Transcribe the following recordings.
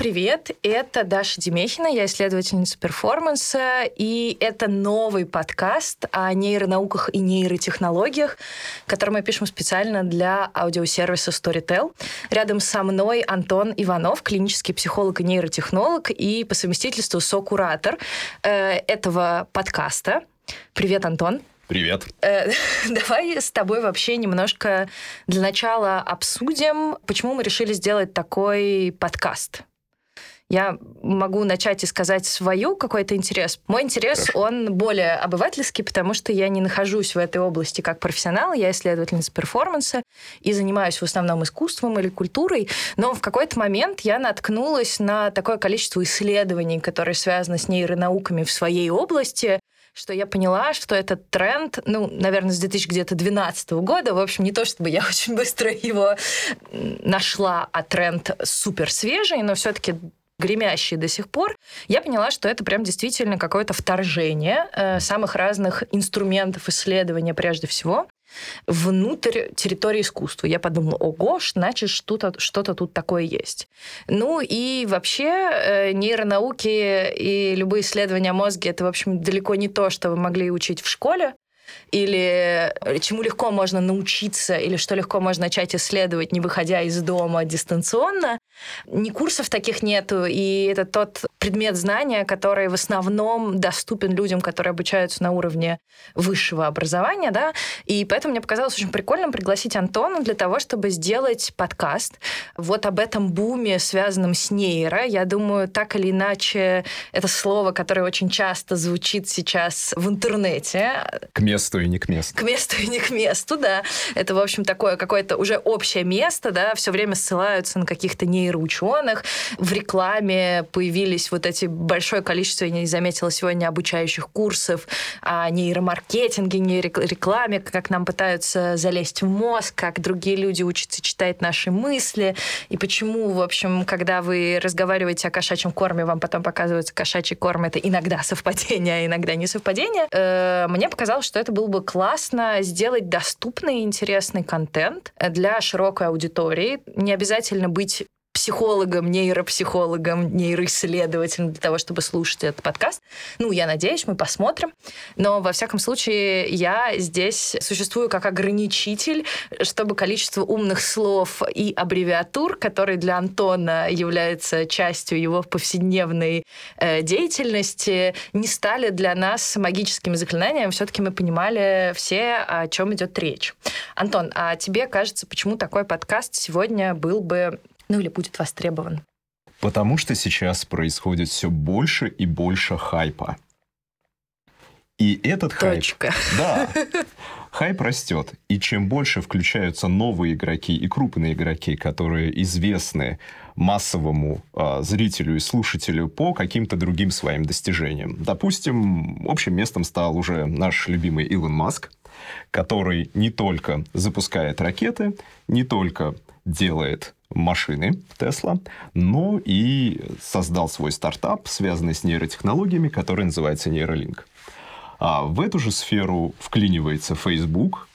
привет! Это Даша Демехина, я исследовательница перформанса, и это новый подкаст о нейронауках и нейротехнологиях, который мы пишем специально для аудиосервиса Storytel. Рядом со мной Антон Иванов, клинический психолог и нейротехнолог, и по совместительству сокуратор э, этого подкаста. Привет, Антон. Привет. Э, давай с тобой вообще немножко для начала обсудим, почему мы решили сделать такой подкаст. Я могу начать и сказать свою какой-то интерес. Мой интерес, Хорошо. он более обывательский, потому что я не нахожусь в этой области как профессионал, я исследовательница перформанса и занимаюсь в основном искусством или культурой, но в какой-то момент я наткнулась на такое количество исследований, которые связаны с нейронауками в своей области, что я поняла, что этот тренд, ну, наверное, с 2012 года, в общем, не то чтобы я очень быстро его нашла, а тренд супер свежий, но все-таки гремящий до сих пор, я поняла, что это прям действительно какое-то вторжение э, самых разных инструментов исследования прежде всего внутрь территории искусства. Я подумала, ого, значит, что-то что тут такое есть. Ну и вообще э, нейронауки и любые исследования мозга — это, в общем, далеко не то, что вы могли учить в школе или э, чему легко можно научиться, или что легко можно начать исследовать, не выходя из дома дистанционно. Ни курсов таких нету, и это тот предмет знания, который в основном доступен людям, которые обучаются на уровне высшего образования, да, и поэтому мне показалось очень прикольным пригласить Антона для того, чтобы сделать подкаст вот об этом буме, связанном с нейро. Я думаю, так или иначе, это слово, которое очень часто звучит сейчас в интернете. К месту и не к месту. К месту и не к месту, да. Это, в общем, такое какое-то уже общее место, да, все время ссылаются на каких-то нейроученых. В рекламе появились вот эти большое количество, я не заметила сегодня, обучающих курсов о нейромаркетинге, нейрорекламе, как нам пытаются залезть в мозг, как другие люди учатся читать наши мысли, и почему, в общем, когда вы разговариваете о кошачьем корме, вам потом показывается кошачий корм, это иногда совпадение, а иногда не совпадение. Э, мне показалось, что это был бы классно сделать доступный и интересный контент для широкой аудитории. Не обязательно быть психологом, нейропсихологом, нейроисследователем для того, чтобы слушать этот подкаст. Ну, я надеюсь, мы посмотрим. Но, во всяком случае, я здесь существую как ограничитель, чтобы количество умных слов и аббревиатур, которые для Антона являются частью его повседневной э, деятельности, не стали для нас магическим заклинанием. Все-таки мы понимали все, о чем идет речь. Антон, а тебе кажется, почему такой подкаст сегодня был бы ну или будет востребован? Потому что сейчас происходит все больше и больше хайпа. И этот Точка. хайп... Да. Хайп растет. И чем больше включаются новые игроки и крупные игроки, которые известны массовому э, зрителю и слушателю по каким-то другим своим достижениям. Допустим, общим местом стал уже наш любимый Илон Маск, который не только запускает ракеты, не только делает машины Tesla, но и создал свой стартап, связанный с нейротехнологиями, который называется Neuralink. А в эту же сферу вклинивается Facebook,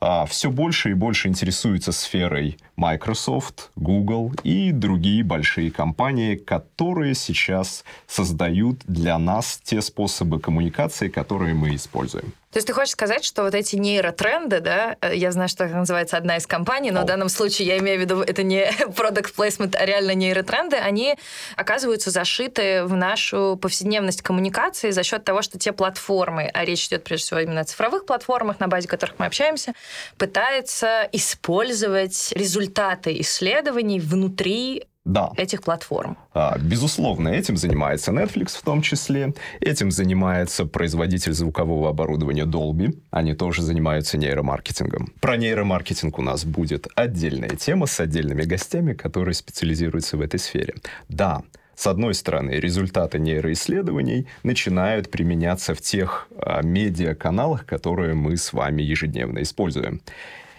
а все больше и больше интересуется сферой Microsoft, Google и другие большие компании, которые сейчас создают для нас те способы коммуникации, которые мы используем. То есть ты хочешь сказать, что вот эти нейротренды, да, э, я знаю, что называется одна из компаний, но oh. в данном случае я имею в виду, это не product placement, а реально нейротренды, они оказываются зашиты в нашу повседневность коммуникации за счет того, что те платформы, а речь идет прежде всего именно о цифровых платформах, на базе которых мы общаемся, пытаются использовать результаты исследований внутри да. этих платформ. А, безусловно, этим занимается Netflix в том числе. Этим занимается производитель звукового оборудования Dolby. Они тоже занимаются нейромаркетингом. Про нейромаркетинг у нас будет отдельная тема с отдельными гостями, которые специализируются в этой сфере. Да, с одной стороны, результаты нейроисследований начинают применяться в тех а, медиаканалах, которые мы с вами ежедневно используем.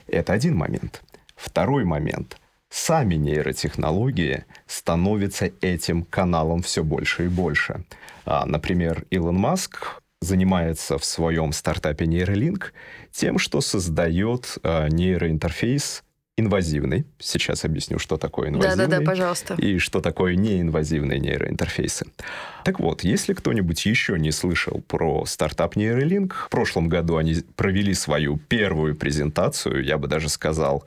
Это один момент. Второй момент – сами нейротехнологии становятся этим каналом все больше и больше. А, например, Илон Маск занимается в своем стартапе Neuralink тем, что создает а, нейроинтерфейс инвазивный. Сейчас объясню, что такое инвазивный. Да-да-да, пожалуйста. И что такое неинвазивные нейроинтерфейсы. Так вот, если кто-нибудь еще не слышал про стартап Neuralink, в прошлом году они провели свою первую презентацию, я бы даже сказал,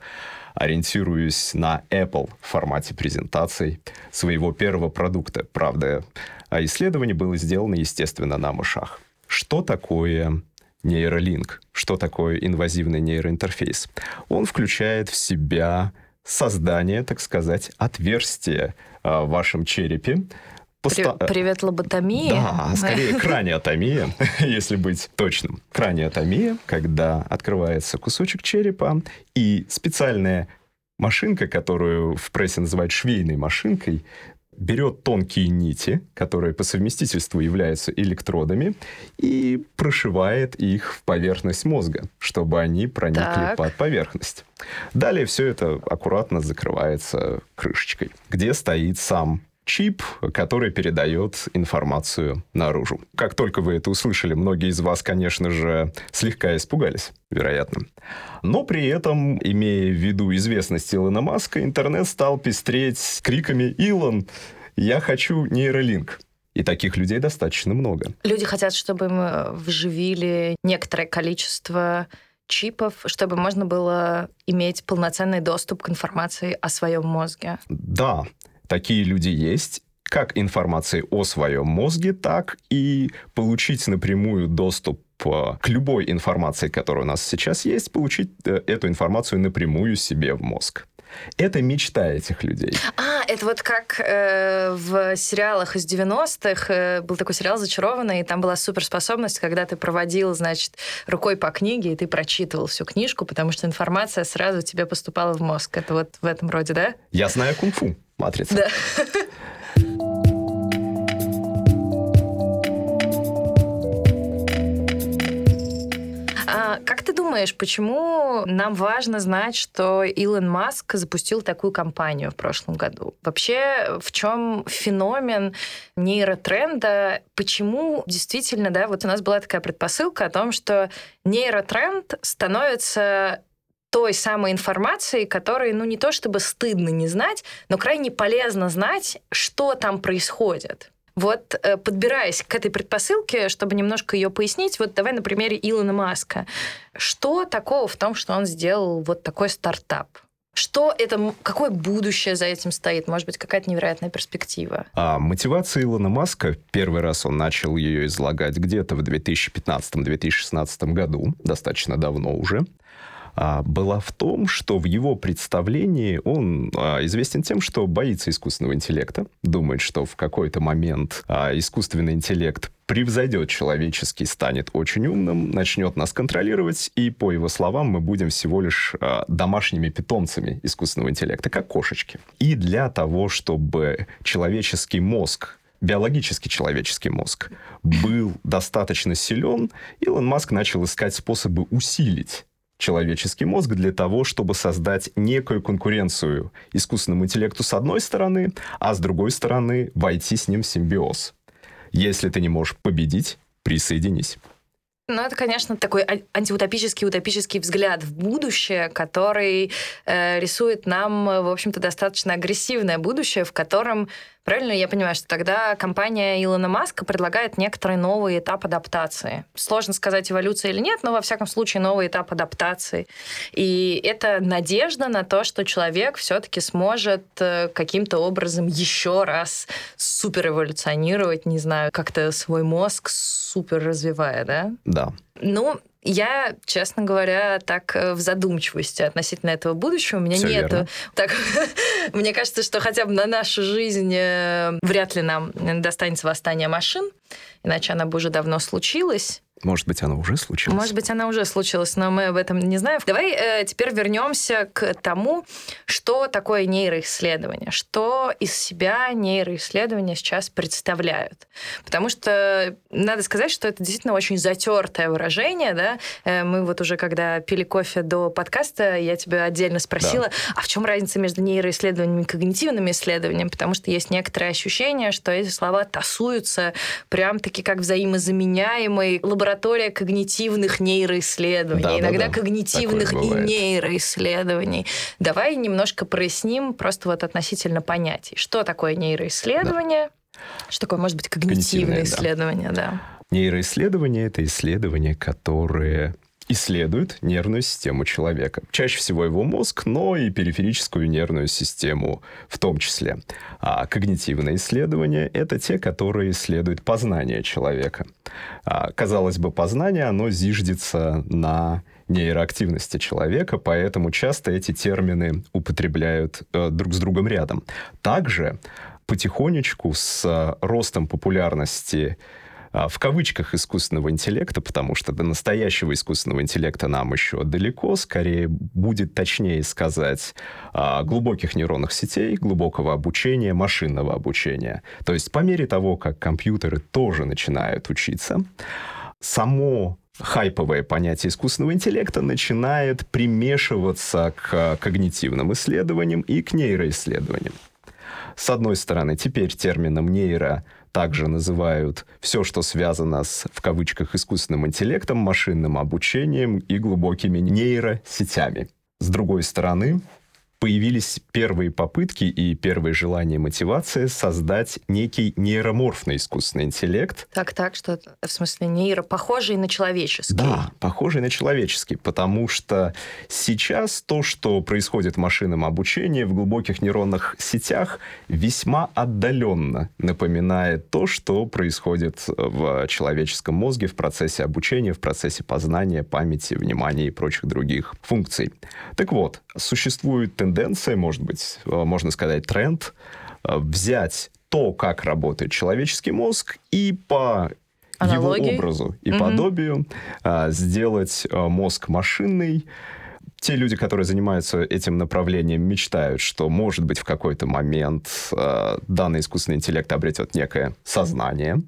ориентируюсь на Apple в формате презентаций своего первого продукта. Правда, а исследование было сделано, естественно, на мышах. Что такое нейролинк. Что такое инвазивный нейроинтерфейс? Он включает в себя создание, так сказать, отверстия в вашем черепе, Поста... Привет, лоботомия. Да, скорее краниотомия, если быть точным. Краниотомия, когда открывается кусочек черепа, и специальная машинка, которую в прессе называют швейной машинкой, берет тонкие нити, которые по совместительству являются электродами, и прошивает их в поверхность мозга, чтобы они проникли так. под поверхность. Далее все это аккуратно закрывается крышечкой, где стоит сам чип, который передает информацию наружу. Как только вы это услышали, многие из вас, конечно же, слегка испугались, вероятно. Но при этом, имея в виду известность Илона Маска, интернет стал пестреть криками «Илон, я хочу нейролинк». И таких людей достаточно много. Люди хотят, чтобы мы вживили некоторое количество чипов, чтобы можно было иметь полноценный доступ к информации о своем мозге. Да, такие люди есть, как информации о своем мозге, так и получить напрямую доступ э, к любой информации, которая у нас сейчас есть, получить э, эту информацию напрямую себе в мозг. Это мечта этих людей. А, это вот как э, в сериалах из 90-х э, был такой сериал «Зачарованный», и там была суперспособность, когда ты проводил, значит, рукой по книге, и ты прочитывал всю книжку, потому что информация сразу тебе поступала в мозг. Это вот в этом роде, да? Я знаю кунг-фу, матрица. Да. Как ты думаешь, почему нам важно знать, что Илон Маск запустил такую кампанию в прошлом году? Вообще, в чем феномен нейротренда? Почему действительно, да, вот у нас была такая предпосылка о том, что нейротренд становится той самой информацией, которой, ну, не то чтобы стыдно не знать, но крайне полезно знать, что там происходит. Вот э, подбираясь к этой предпосылке, чтобы немножко ее пояснить, вот давай на примере Илона Маска. Что такого в том, что он сделал вот такой стартап? Что это, какое будущее за этим стоит? Может быть, какая-то невероятная перспектива? А мотивация Илона Маска, первый раз он начал ее излагать где-то в 2015-2016 году, достаточно давно уже. А, была в том, что в его представлении он а, известен тем, что боится искусственного интеллекта, думает, что в какой-то момент а, искусственный интеллект превзойдет человеческий, станет очень умным, начнет нас контролировать, и, по его словам, мы будем всего лишь домашними питомцами искусственного интеллекта, как кошечки. И для того, чтобы человеческий мозг биологический человеческий мозг был достаточно силен, Илон Маск начал искать способы усилить человеческий мозг для того, чтобы создать некую конкуренцию искусственному интеллекту с одной стороны, а с другой стороны войти с ним в симбиоз. Если ты не можешь победить, присоединись. Ну, это, конечно, такой антиутопический, утопический взгляд в будущее, который э, рисует нам, в общем-то, достаточно агрессивное будущее, в котором Правильно я понимаю, что тогда компания Илона Маска предлагает некоторый новый этап адаптации. Сложно сказать, эволюция или нет, но во всяком случае новый этап адаптации. И это надежда на то, что человек все-таки сможет э, каким-то образом еще раз супер эволюционировать, не знаю, как-то свой мозг супер развивая, да? Да. Ну, я, честно говоря, так э, в задумчивости относительно этого будущего. У меня Всё нет... Верно. Так, мне кажется, что хотя бы на нашу жизнь э, вряд ли нам достанется восстание машин, иначе она бы уже давно случилась. Может быть, она уже случилась? Может быть, она уже случилась, но мы об этом не знаем. Давай э, теперь вернемся к тому, что такое нейроисследование, что из себя нейроисследования сейчас представляют. Потому что надо сказать, что это действительно очень затертое выражение. Да? Э, мы вот уже, когда пили кофе до подкаста, я тебя отдельно спросила, да. а в чем разница между нейроисследованиями и когнитивными исследованиями? Потому что есть некоторое ощущение, что эти слова тасуются прям-таки как взаимозаменяемые лабораторные лаборатория когнитивных нейроисследований, Да, да, иногда да. когнитивных Такое и нейроисследований. Давай немножко проясним просто вот относительно понятий. Что такое нейроисследование? Что такое, может быть, когнитивное Когнитивное, да. исследование, да. Нейроисследования — это исследования, которые исследуют нервную систему человека. Чаще всего его мозг, но и периферическую нервную систему в том числе. А когнитивные исследования — это те, которые исследуют познание человека. А, казалось бы, познание, оно зиждется на нейроактивности человека, поэтому часто эти термины употребляют э, друг с другом рядом. Также потихонечку с э, ростом популярности в кавычках искусственного интеллекта, потому что до настоящего искусственного интеллекта нам еще далеко, скорее будет точнее сказать а, глубоких нейронных сетей, глубокого обучения, машинного обучения. То есть по мере того, как компьютеры тоже начинают учиться, само хайповое понятие искусственного интеллекта начинает примешиваться к когнитивным исследованиям и к нейроисследованиям. С одной стороны, теперь термином нейро также называют все, что связано с, в кавычках, искусственным интеллектом, машинным обучением и глубокими нейросетями. С другой стороны, появились первые попытки и первые желания и мотивации создать некий нейроморфный искусственный интеллект, Так, так, что в смысле нейро, похожий на человеческий. да, похожий на человеческий, потому что сейчас то, что происходит в машинном обучении в глубоких нейронных сетях, весьма отдаленно напоминает то, что происходит в человеческом мозге в процессе обучения, в процессе познания, памяти, внимания и прочих других функций. Так вот, существует тенденция, может быть, э, можно сказать, тренд, э, взять то, как работает человеческий мозг, и по Аналогии? его образу и Мгм. подобию а, сделать а, мозг машинный. Те люди, которые занимаются этим направлением, мечтают, что, может быть, в какой-то момент а, данный искусственный интеллект обретет некое сознание.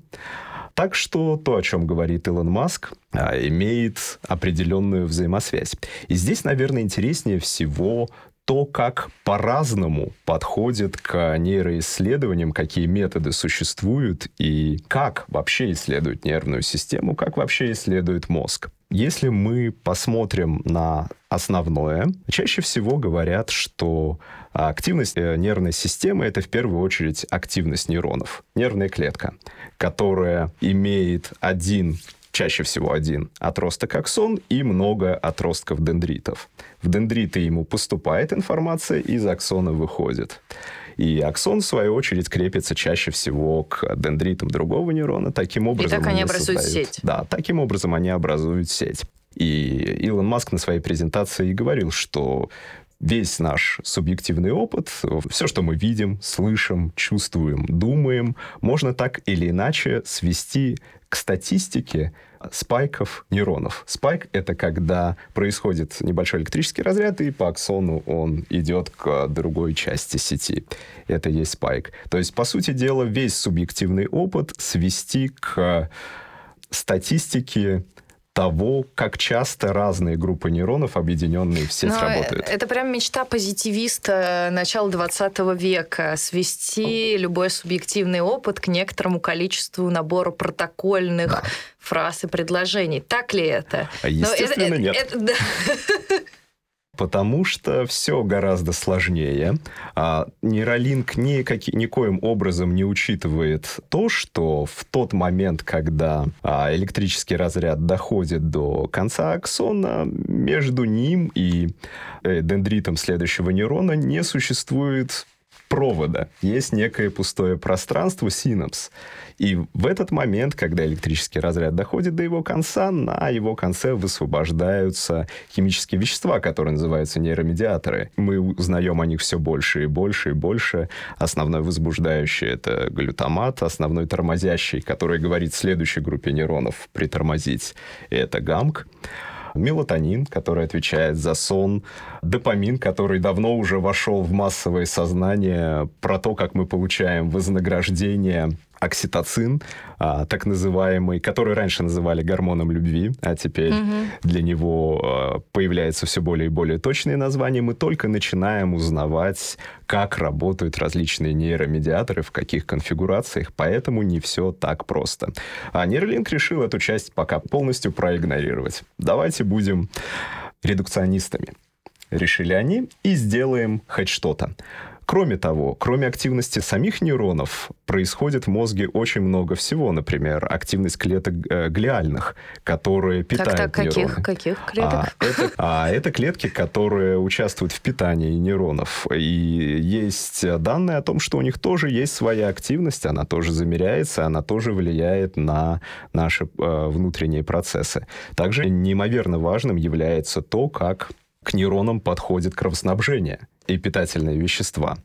Так что то, о чем говорит Илон Маск, имеет определенную взаимосвязь. И здесь, наверное, интереснее всего то, как по-разному подходит к нейроисследованиям, какие методы существуют и как вообще исследуют нервную систему, как вообще исследует мозг. Если мы посмотрим на основное, чаще всего говорят, что активность э, нервной системы — это в первую очередь активность нейронов. Нервная клетка, которая имеет один чаще всего один отросток аксон и много отростков дендритов. В дендриты ему поступает информация, из аксона выходит. И аксон, в свою очередь, крепится чаще всего к дендритам другого нейрона. Таким образом... так они образуют создают- сеть. Да, таким образом они образуют сеть. И Илон Маск на своей презентации и говорил, что весь наш субъективный опыт, все, что мы видим, слышим, чувствуем, думаем, можно так или иначе свести к статистике спайков нейронов. Спайк — это когда происходит небольшой электрический разряд, и по аксону он идет к другой части сети. Это есть спайк. То есть, по сути дела, весь субъективный опыт свести к статистике того, как часто разные группы нейронов, объединенные в сеть, Но работают. Это прям мечта позитивиста начала 20 века. Свести любой субъективный опыт к некоторому количеству набора протокольных Да. фраз и предложений. Так ли это? А, Но Естественно, это- нет. это- да. Потому что все гораздо сложнее. А, нейролинк никаки- никоим образом не учитывает то, что в тот момент, когда а, электрический разряд доходит до конца аксона, между ним и э, дендритом следующего нейрона не существует провода. Есть некое пустое пространство, синапс. И в этот момент, когда электрический разряд доходит до его конца, на его конце высвобождаются химические вещества, которые называются нейромедиаторы. Мы узнаем о них все больше и больше и больше. Основной возбуждающий — это глютамат, основной тормозящий, который говорит следующей группе нейронов притормозить — это гамк мелатонин, который отвечает за сон, допамин, который давно уже вошел в массовое сознание, про то, как мы получаем вознаграждение окситоцин, а, так называемый, который раньше называли гормоном любви, а теперь угу. для него а, появляется все более и более точные названия, мы только начинаем узнавать, как работают различные нейромедиаторы, в каких конфигурациях, поэтому не все так просто. А Нейролинк решил эту часть пока полностью проигнорировать. Давайте будем редукционистами. Решили они и сделаем хоть что-то. Кроме того, кроме активности самих нейронов, происходит в мозге очень много всего. Например, активность клеток э, глиальных, которые питают так, так, нейроны. Каких, каких клеток? А это, а это клетки, которые участвуют в питании нейронов. И есть данные о том, что у них тоже есть своя активность, она тоже замеряется, она тоже влияет на наши э, внутренние процессы. Также неимоверно важным является то, как к нейронам подходит кровоснабжение и питательные вещества.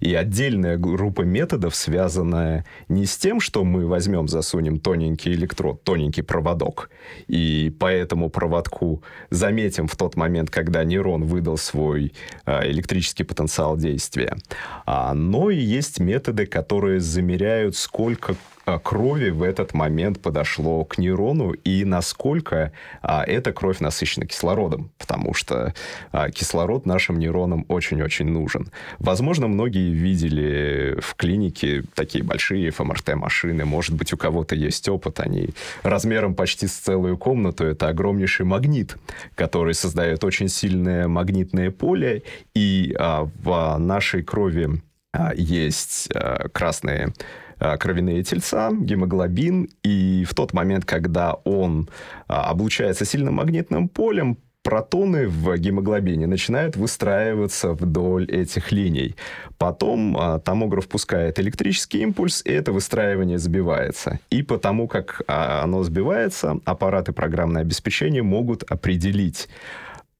И отдельная группа методов, связанная не с тем, что мы возьмем, засунем тоненький электрод, тоненький проводок, и по этому проводку заметим в тот момент, когда нейрон выдал свой а, электрический потенциал действия. А, но и есть методы, которые замеряют, сколько крови в этот момент подошло к нейрону и насколько а, эта кровь насыщена кислородом, потому что а, кислород нашим нейронам очень-очень нужен. Возможно, многие видели в клинике такие большие ФМРТ-машины, может быть, у кого-то есть опыт, они размером почти с целую комнату, это огромнейший магнит, который создает очень сильное магнитное поле, и а, в нашей крови а, есть а, красные кровяные тельца, гемоглобин, и в тот момент, когда он а, облучается сильным магнитным полем, протоны в гемоглобине начинают выстраиваться вдоль этих линий. Потом а, томограф пускает электрический импульс, и это выстраивание сбивается. И потому как а, оно сбивается, аппараты программное обеспечение могут определить,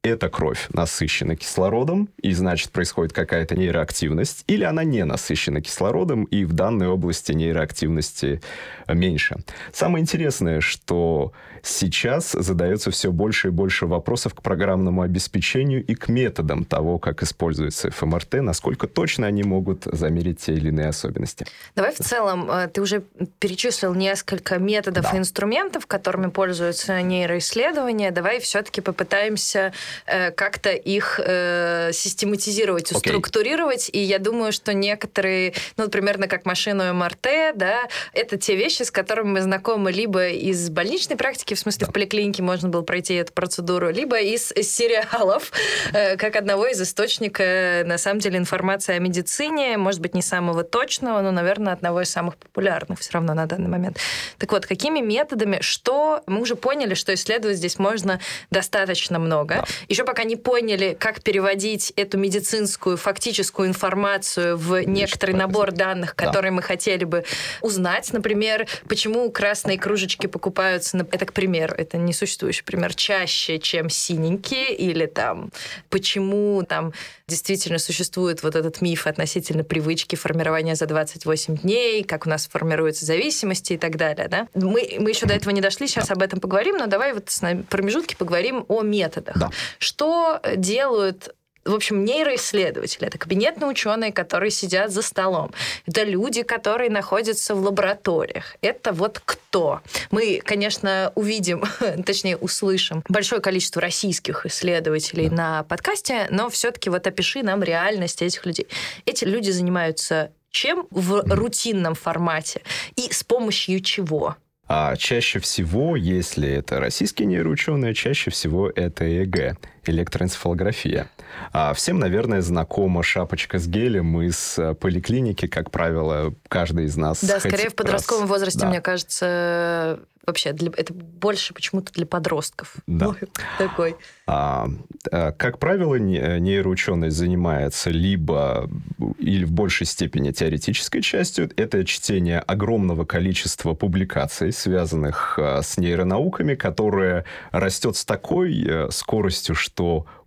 эта кровь насыщена кислородом, и значит происходит какая-то нейроактивность, или она не насыщена кислородом, и в данной области нейроактивности меньше. Самое интересное, что сейчас задается все больше и больше вопросов к программному обеспечению и к методам того, как используется ФМРТ, насколько точно они могут замерить те или иные особенности. Давай в целом, э, ты уже перечислил несколько методов да. и инструментов, которыми пользуются нейроисследования. Давай все-таки попытаемся Э, как-то их э, систематизировать, okay. структурировать. И я думаю, что некоторые, ну, примерно как машину МРТ, да, это те вещи, с которыми мы знакомы либо из больничной практики, в смысле да. в поликлинике можно было пройти эту процедуру, либо из сериалов, э, как одного из источников, на самом деле, информации о медицине, может быть, не самого точного, но, наверное, одного из самых популярных все равно на данный момент. Так вот, какими методами, что мы уже поняли, что исследовать здесь можно достаточно много. Да еще пока не поняли, как переводить эту медицинскую фактическую информацию в некоторый набор данных, которые да. мы хотели бы узнать. Например, почему красные кружечки покупаются, это к примеру, это не существующий пример, чаще, чем синенькие, или там, почему там действительно существует вот этот миф относительно привычки формирования за 28 дней, как у нас формируются зависимости и так далее. Да? Мы, мы еще до этого не дошли, сейчас да. об этом поговорим, но давай вот на промежутке поговорим о методах. Да. Что делают в общем, нейроисследователи, это кабинетные ученые, которые сидят за столом. Это люди, которые находятся в лабораториях. Это вот кто? Мы, конечно, увидим, точнее, услышим большое количество российских исследователей да. на подкасте, но все-таки вот опиши нам реальность этих людей. Эти люди занимаются чем в рутинном формате и с помощью чего? А чаще всего, если это российские нейроученые, чаще всего это ЭГ, электроэнцефалография. А всем, наверное, знакома шапочка с гелем из э, поликлиники, как правило, каждый из нас. Да, скорее в подростковом раз... возрасте, да. мне кажется, вообще для, это больше почему-то для подростков. Да. Такой. А, а, как правило, нейроученый занимается либо или в большей степени теоретической частью, это чтение огромного количества публикаций, связанных с нейронауками, которое растет с такой скоростью, что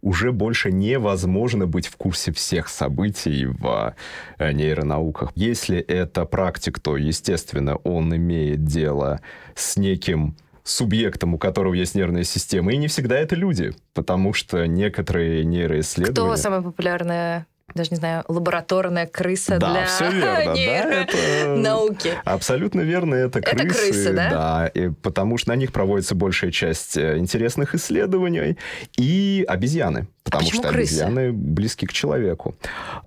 уже больше невозможно быть в курсе всех событий в а, нейронауках. Если это практик, то, естественно, он имеет дело с неким субъектом, у которого есть нервная система. И не всегда это люди, потому что некоторые нейроисследования... Кто самая популярная даже не знаю, лабораторная крыса да, для все верно, да, это... науки. Абсолютно верно, это крысы. Это крысы, да? Да, и потому что на них проводится большая часть э, интересных исследований. И обезьяны, потому а что крысы? обезьяны близки к человеку.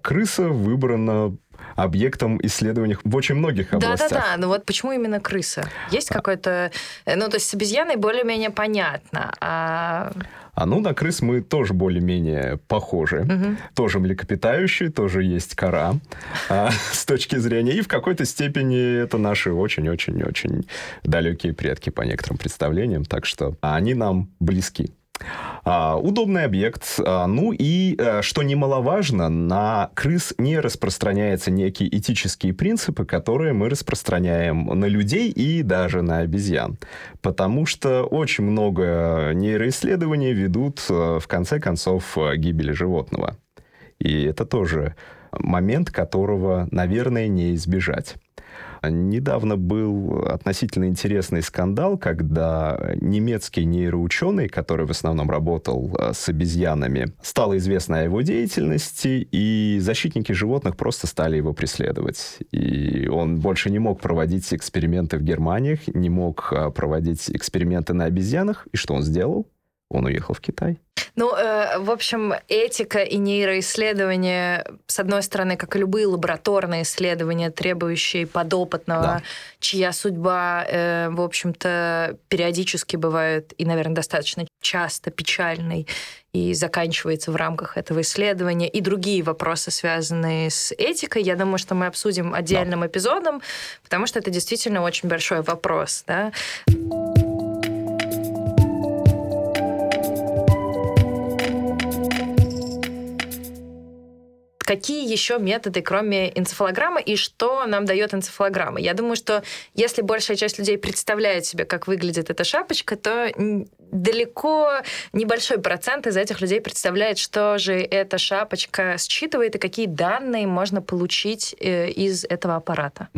Крыса выбрана объектом исследований в очень многих областях. Да-да-да, но вот почему именно крыса? Есть какой-то... э, Ну, то есть с обезьяной более-менее понятно, а... А ну, на крыс мы тоже более-менее похожи. Мгм. Тоже млекопитающие, тоже есть кора а, с точки зрения. И в какой-то степени это наши очень-очень-очень далекие предки по некоторым представлениям. Так что они нам близки. А, удобный объект. А, ну и, э, что немаловажно, на крыс не распространяются некие этические принципы, которые мы распространяем на людей и даже на обезьян. Потому что очень много нейроисследований ведут, э, в конце концов, э, гибели животного. И это тоже момент, которого, наверное, не избежать. Недавно был относительно интересный скандал, когда немецкий нейроученый, который в основном работал э, с обезьянами, стало известно о его деятельности, и защитники животных просто стали его преследовать. И он больше не мог проводить эксперименты в Германиях, не мог э, проводить эксперименты на обезьянах. И что он сделал? Он уехал в Китай. Ну, э, в общем, этика и нейроисследования, с одной стороны, как и любые лабораторные исследования, требующие подопытного, Да. чья судьба, э, в общем-то, периодически бывает и, наверное, достаточно часто печальной и заканчивается в рамках этого исследования, и другие вопросы, связанные с этикой, я думаю, что мы обсудим отдельным эпизодом, потому что это действительно очень большой вопрос. Да? Какие еще методы, кроме энцефалограммы, и что нам дает энцефалограмма? Я думаю, что если большая часть людей представляет себе, как выглядит эта шапочка, то далеко небольшой процент из этих людей представляет, что же эта шапочка считывает и какие данные можно получить э, из этого аппарата.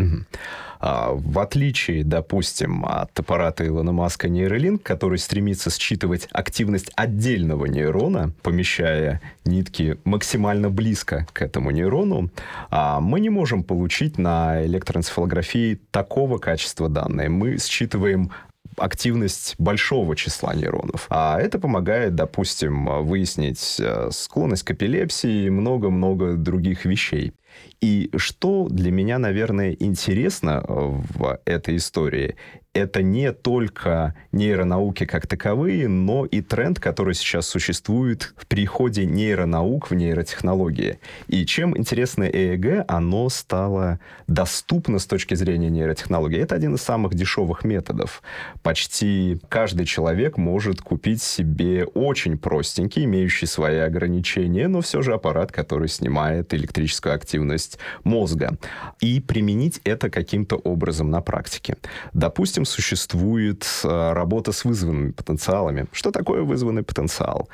А, В отличие, допустим, от аппарата Илона Маска нейролинк, который стремится считывать активность отдельного нейрона, помещая нитки максимально близко к этому нейрону, а, мы не можем получить на электроэнцефалографии такого качества данные. Мы считываем активность большого числа нейронов. А это помогает, допустим, выяснить э, склонность к эпилепсии и много-много других вещей. И что для меня, наверное, интересно э, в этой истории, это не только нейронауки как таковые, но и тренд, который сейчас существует в переходе нейронаук в нейротехнологии. И чем интересно ЭЭГ, оно стало доступно с точки зрения нейротехнологии. Это один из самых дешевых методов. Почти каждый человек может купить себе очень простенький, имеющий свои ограничения, но все же аппарат, который снимает электрическую активность мозга. И применить это каким-то образом на практике. Допустим, существует э, работа с вызванными потенциалами. Что такое вызванный потенциал?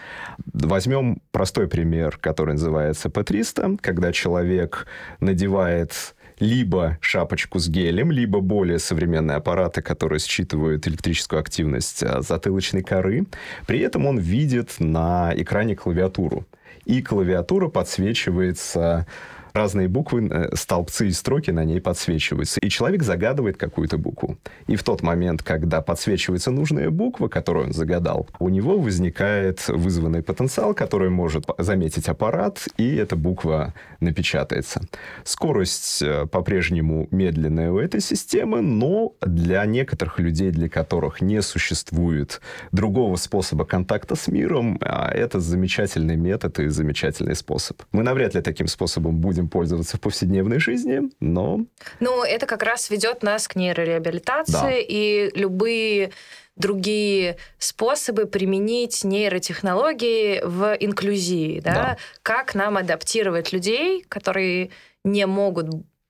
Возьмем простой пример, который называется P300, когда человек надевает либо шапочку с гелем, либо более современные аппараты, которые считывают электрическую активность э, затылочной коры. При этом он видит на экране клавиатуру. И клавиатура подсвечивается разные буквы, э, столбцы и строки на ней подсвечиваются. И человек загадывает какую-то букву. И в тот момент, когда подсвечивается нужная буква, которую он загадал, у него возникает вызванный потенциал, который может заметить аппарат, и эта буква напечатается. Скорость э, по-прежнему медленная у этой системы, но для некоторых людей, для которых не существует другого способа контакта с миром, а, это замечательный метод и замечательный способ. Мы навряд ли таким способом будем пользоваться в повседневной жизни, но Ну, это как раз ведет нас к нейрореабилитации, Да. и любые другие способы применить нейротехнологии в инклюзии, да? Да. Как нам адаптировать людей, которые не могут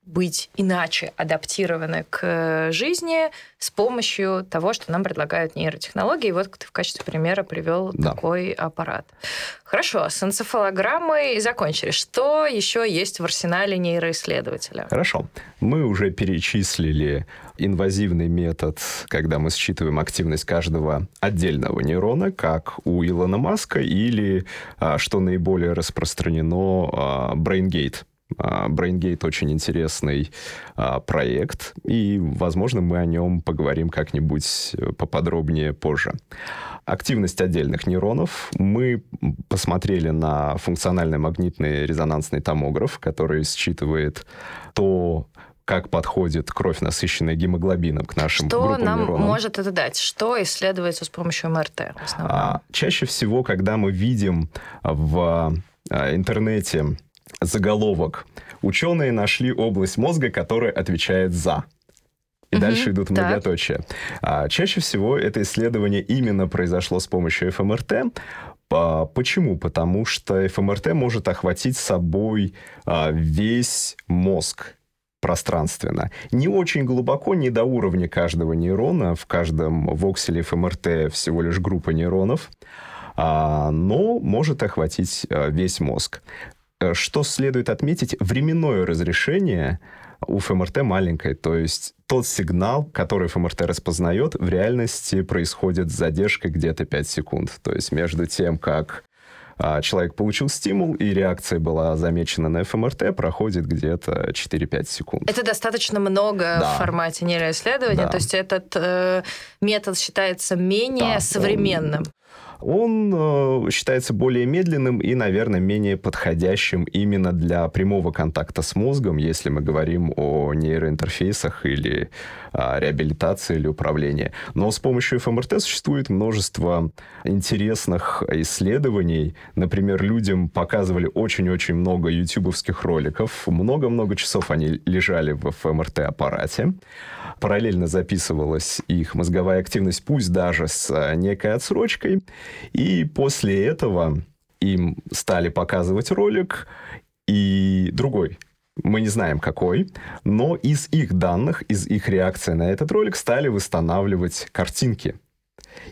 быть иначе адаптированы к э, жизни с помощью того, что нам предлагают нейротехнологии. И вот ты в качестве примера привел да. такой аппарат. Хорошо, с энцефалограммой закончили. Что еще есть в арсенале нейроисследователя? Хорошо. Мы уже перечислили инвазивный метод, когда мы считываем активность каждого отдельного нейрона, как у Илона Маска, или, а, что наиболее распространено, а, BrainGate BrainGate очень интересный а, проект, и, возможно, мы о нем поговорим как-нибудь э, поподробнее позже. Активность отдельных нейронов. Мы посмотрели на функциональный магнитный резонансный томограф, который считывает то, как подходит кровь, насыщенная гемоглобином к нашим Что группам нам нейронам. может это дать? Что исследуется с помощью МРТ? А, чаще всего, когда мы видим в а, интернете заголовок. Ученые нашли область мозга, которая отвечает за. И угу, дальше идут многоточия. А, чаще всего это исследование именно произошло с помощью ФМРТ. А, почему? Потому что ФМРТ может охватить собой а, весь мозг пространственно. Не очень глубоко, не до уровня каждого нейрона. В каждом вокселе ФМРТ всего лишь группа нейронов а, но может охватить а, весь мозг. Э, что следует отметить, временное разрешение у ФМРТ маленькое, то есть тот сигнал, который ФМРТ распознает, в реальности происходит с задержкой где-то 5 секунд. То есть между тем, как а, человек получил стимул, и реакция была замечена на ФМРТ, проходит где-то 4-5 секунд. Это достаточно много да. в формате нейроисследования, да. то есть этот э, метод считается менее да, современным. Он он э, считается более медленным и, наверное, менее подходящим именно для прямого контакта с мозгом, если мы говорим о нейроинтерфейсах или э, реабилитации или управлении. Но с помощью ФМРТ существует множество интересных исследований. Например, людям показывали очень-очень много ютубовских роликов. Много-много часов они лежали в ФМРТ-аппарате параллельно записывалась их мозговая активность, пусть даже с э, некой отсрочкой. И после этого им стали показывать ролик и другой. Мы не знаем, какой, но из их данных, из их реакции на этот ролик стали восстанавливать картинки.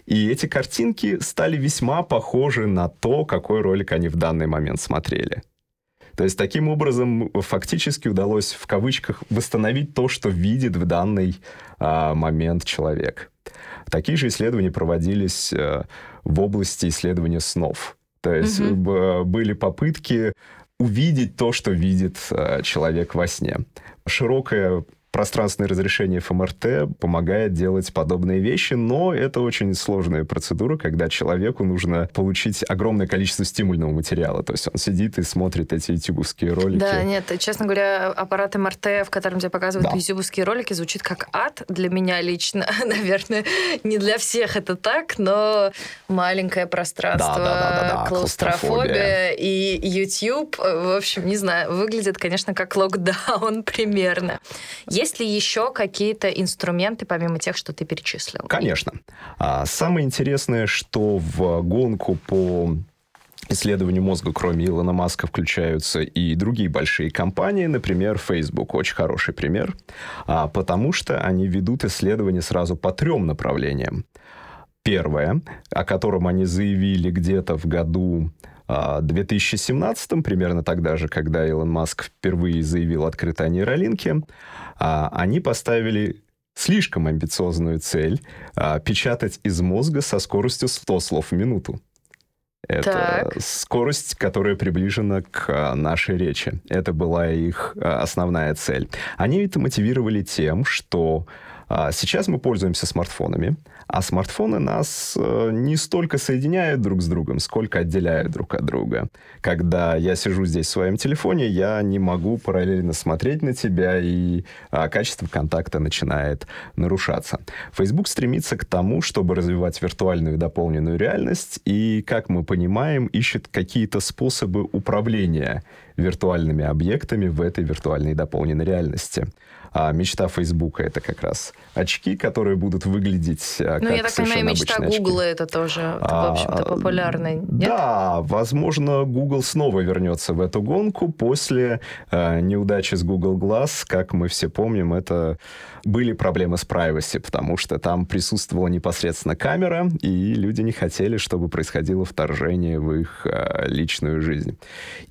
И эти картинки стали весьма похожи на то, какой ролик они в данный момент смотрели. То есть таким образом фактически удалось в кавычках восстановить то, что видит в данный а, момент человек. Такие же исследования проводились а, в области исследования снов. То есть угу. были попытки увидеть то, что видит а, человек во сне. Широкая пространственное разрешение ФМРТ помогает делать подобные вещи, но это очень сложная процедура, когда человеку нужно получить огромное количество стимульного материала. То есть он сидит и смотрит эти ютубовские ролики. Да, нет, честно говоря, аппарат МРТ, в котором тебе показывают да. ютубовские ролики, звучит как ад для меня лично. Наверное, не для всех это так, но маленькое пространство, да, да, да, да, да. клаустрофобия и YouTube, в общем, не знаю, выглядит, конечно, как локдаун примерно. Есть есть ли еще какие-то инструменты, помимо тех, что ты перечислил? Конечно. А, самое интересное, что в гонку по исследованию мозга, кроме Илона Маска, включаются и другие большие компании, например, Facebook, очень хороший пример, а, потому что они ведут исследования сразу по трем направлениям. Первое, о котором они заявили где-то в году 2017, а, примерно тогда же, когда Илон Маск впервые заявил открыто о нейролинке, они поставили слишком амбициозную цель а, печатать из мозга со скоростью 100 слов в минуту. Это так. скорость, которая приближена к нашей речи. Это была их основная цель. Они это мотивировали тем, что сейчас мы пользуемся смартфонами, а смартфоны нас э, не столько соединяют друг с другом, сколько отделяют друг от друга. Когда я сижу здесь в своем телефоне, я не могу параллельно смотреть на тебя, и а, качество контакта начинает нарушаться. Facebook стремится к тому, чтобы развивать виртуальную и дополненную реальность, и, как мы понимаем, ищет какие-то способы управления виртуальными объектами в этой виртуальной дополненной реальности. А мечта Фейсбука — это как раз очки, которые будут выглядеть а, ну, как я так понимаю, мечта Гугла это тоже, в общем-то, популярный. Да, возможно, Google снова вернется в эту гонку после э, неудачи с Google Glass. Как мы все помним, это были проблемы с privacy, потому что там присутствовала непосредственно камера, и люди не хотели, чтобы происходило вторжение в их э, личную жизнь.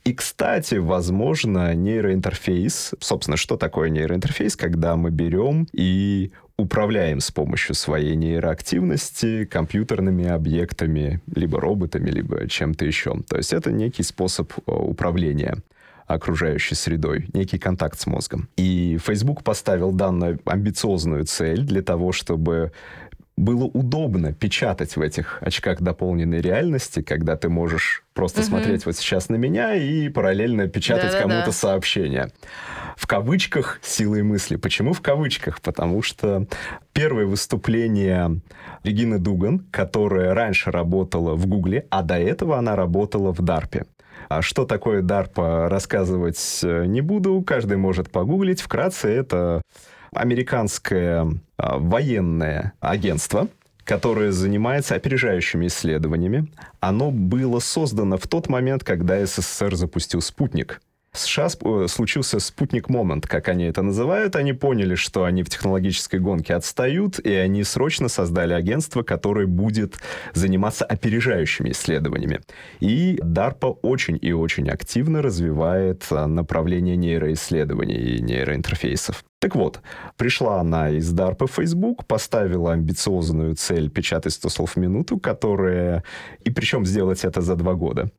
И, кстати, возможно, нейроинтерфейс, собственно, что такое нейроинтерфейс, когда мы берем и управляем с помощью своей нейроактивности компьютерными объектами, либо роботами, либо чем-то еще. То есть это некий способ э, управления окружающей средой, некий контакт с мозгом. И Facebook поставил данную амбициозную цель для того, чтобы было удобно печатать в этих очках дополненной реальности, когда ты можешь просто угу. смотреть вот сейчас на меня и параллельно печатать да, кому-то да. сообщение. В кавычках силой мысли. Почему в кавычках? Потому что первое выступление Регины Дуган, которая раньше работала в Гугле, а до этого она работала в Дарпе. А что такое DARPA, рассказывать э, не буду. Каждый может погуглить. Вкратце, это американское а, военное агентство, которое занимается опережающими исследованиями. Оно было создано в тот момент, когда СССР запустил «Спутник». В США э, случился спутник момент, как они это называют. Они поняли, что они в технологической гонке отстают, и они срочно создали агентство, которое будет заниматься опережающими исследованиями. И DARPA очень и очень активно развивает а, направление нейроисследований и нейроинтерфейсов. Так вот, пришла она из DARPA в Facebook, поставила амбициозную цель печатать 100 слов в минуту, которая... И причем сделать это за два года.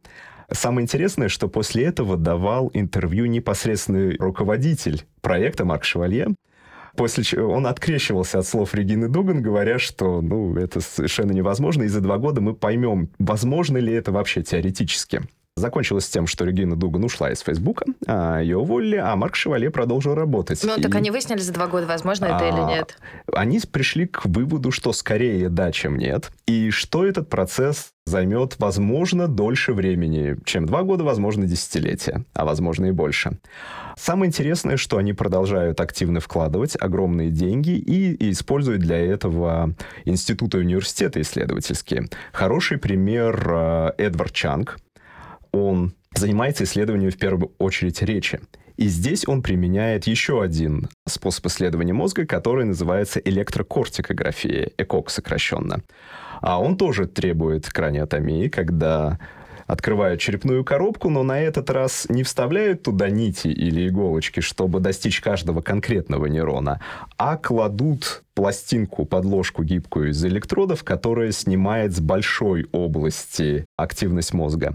Самое интересное, что после этого давал интервью непосредственный руководитель проекта Марк Шевалье, после чего он открещивался от слов Регины Дуган, говоря, что ну, это совершенно невозможно, и за два года мы поймем, возможно ли это вообще теоретически. Закончилось тем, что Регина Дуган ушла из Фейсбука, а ее уволили, а Марк Шевале продолжил работать. Ну, и... так они выяснили за два года, возможно это а... или нет. Они пришли к выводу, что скорее да, чем нет, и что этот процесс займет, возможно, дольше времени, чем два года, возможно, десятилетия, а возможно и больше. Самое интересное, что они продолжают активно вкладывать огромные деньги и, и используют для этого институты и университеты исследовательские. Хороший пример э, Эдвард Чанг, он занимается исследованием в первую очередь речи. И здесь он применяет еще один способ исследования мозга, который называется электрокортикография, ЭКОК сокращенно. А он тоже требует краниотомии, когда открывают черепную коробку, но на этот раз не вставляют туда нити или иголочки, чтобы достичь каждого конкретного нейрона, а кладут пластинку, подложку гибкую из электродов, которая снимает с большой области активность мозга.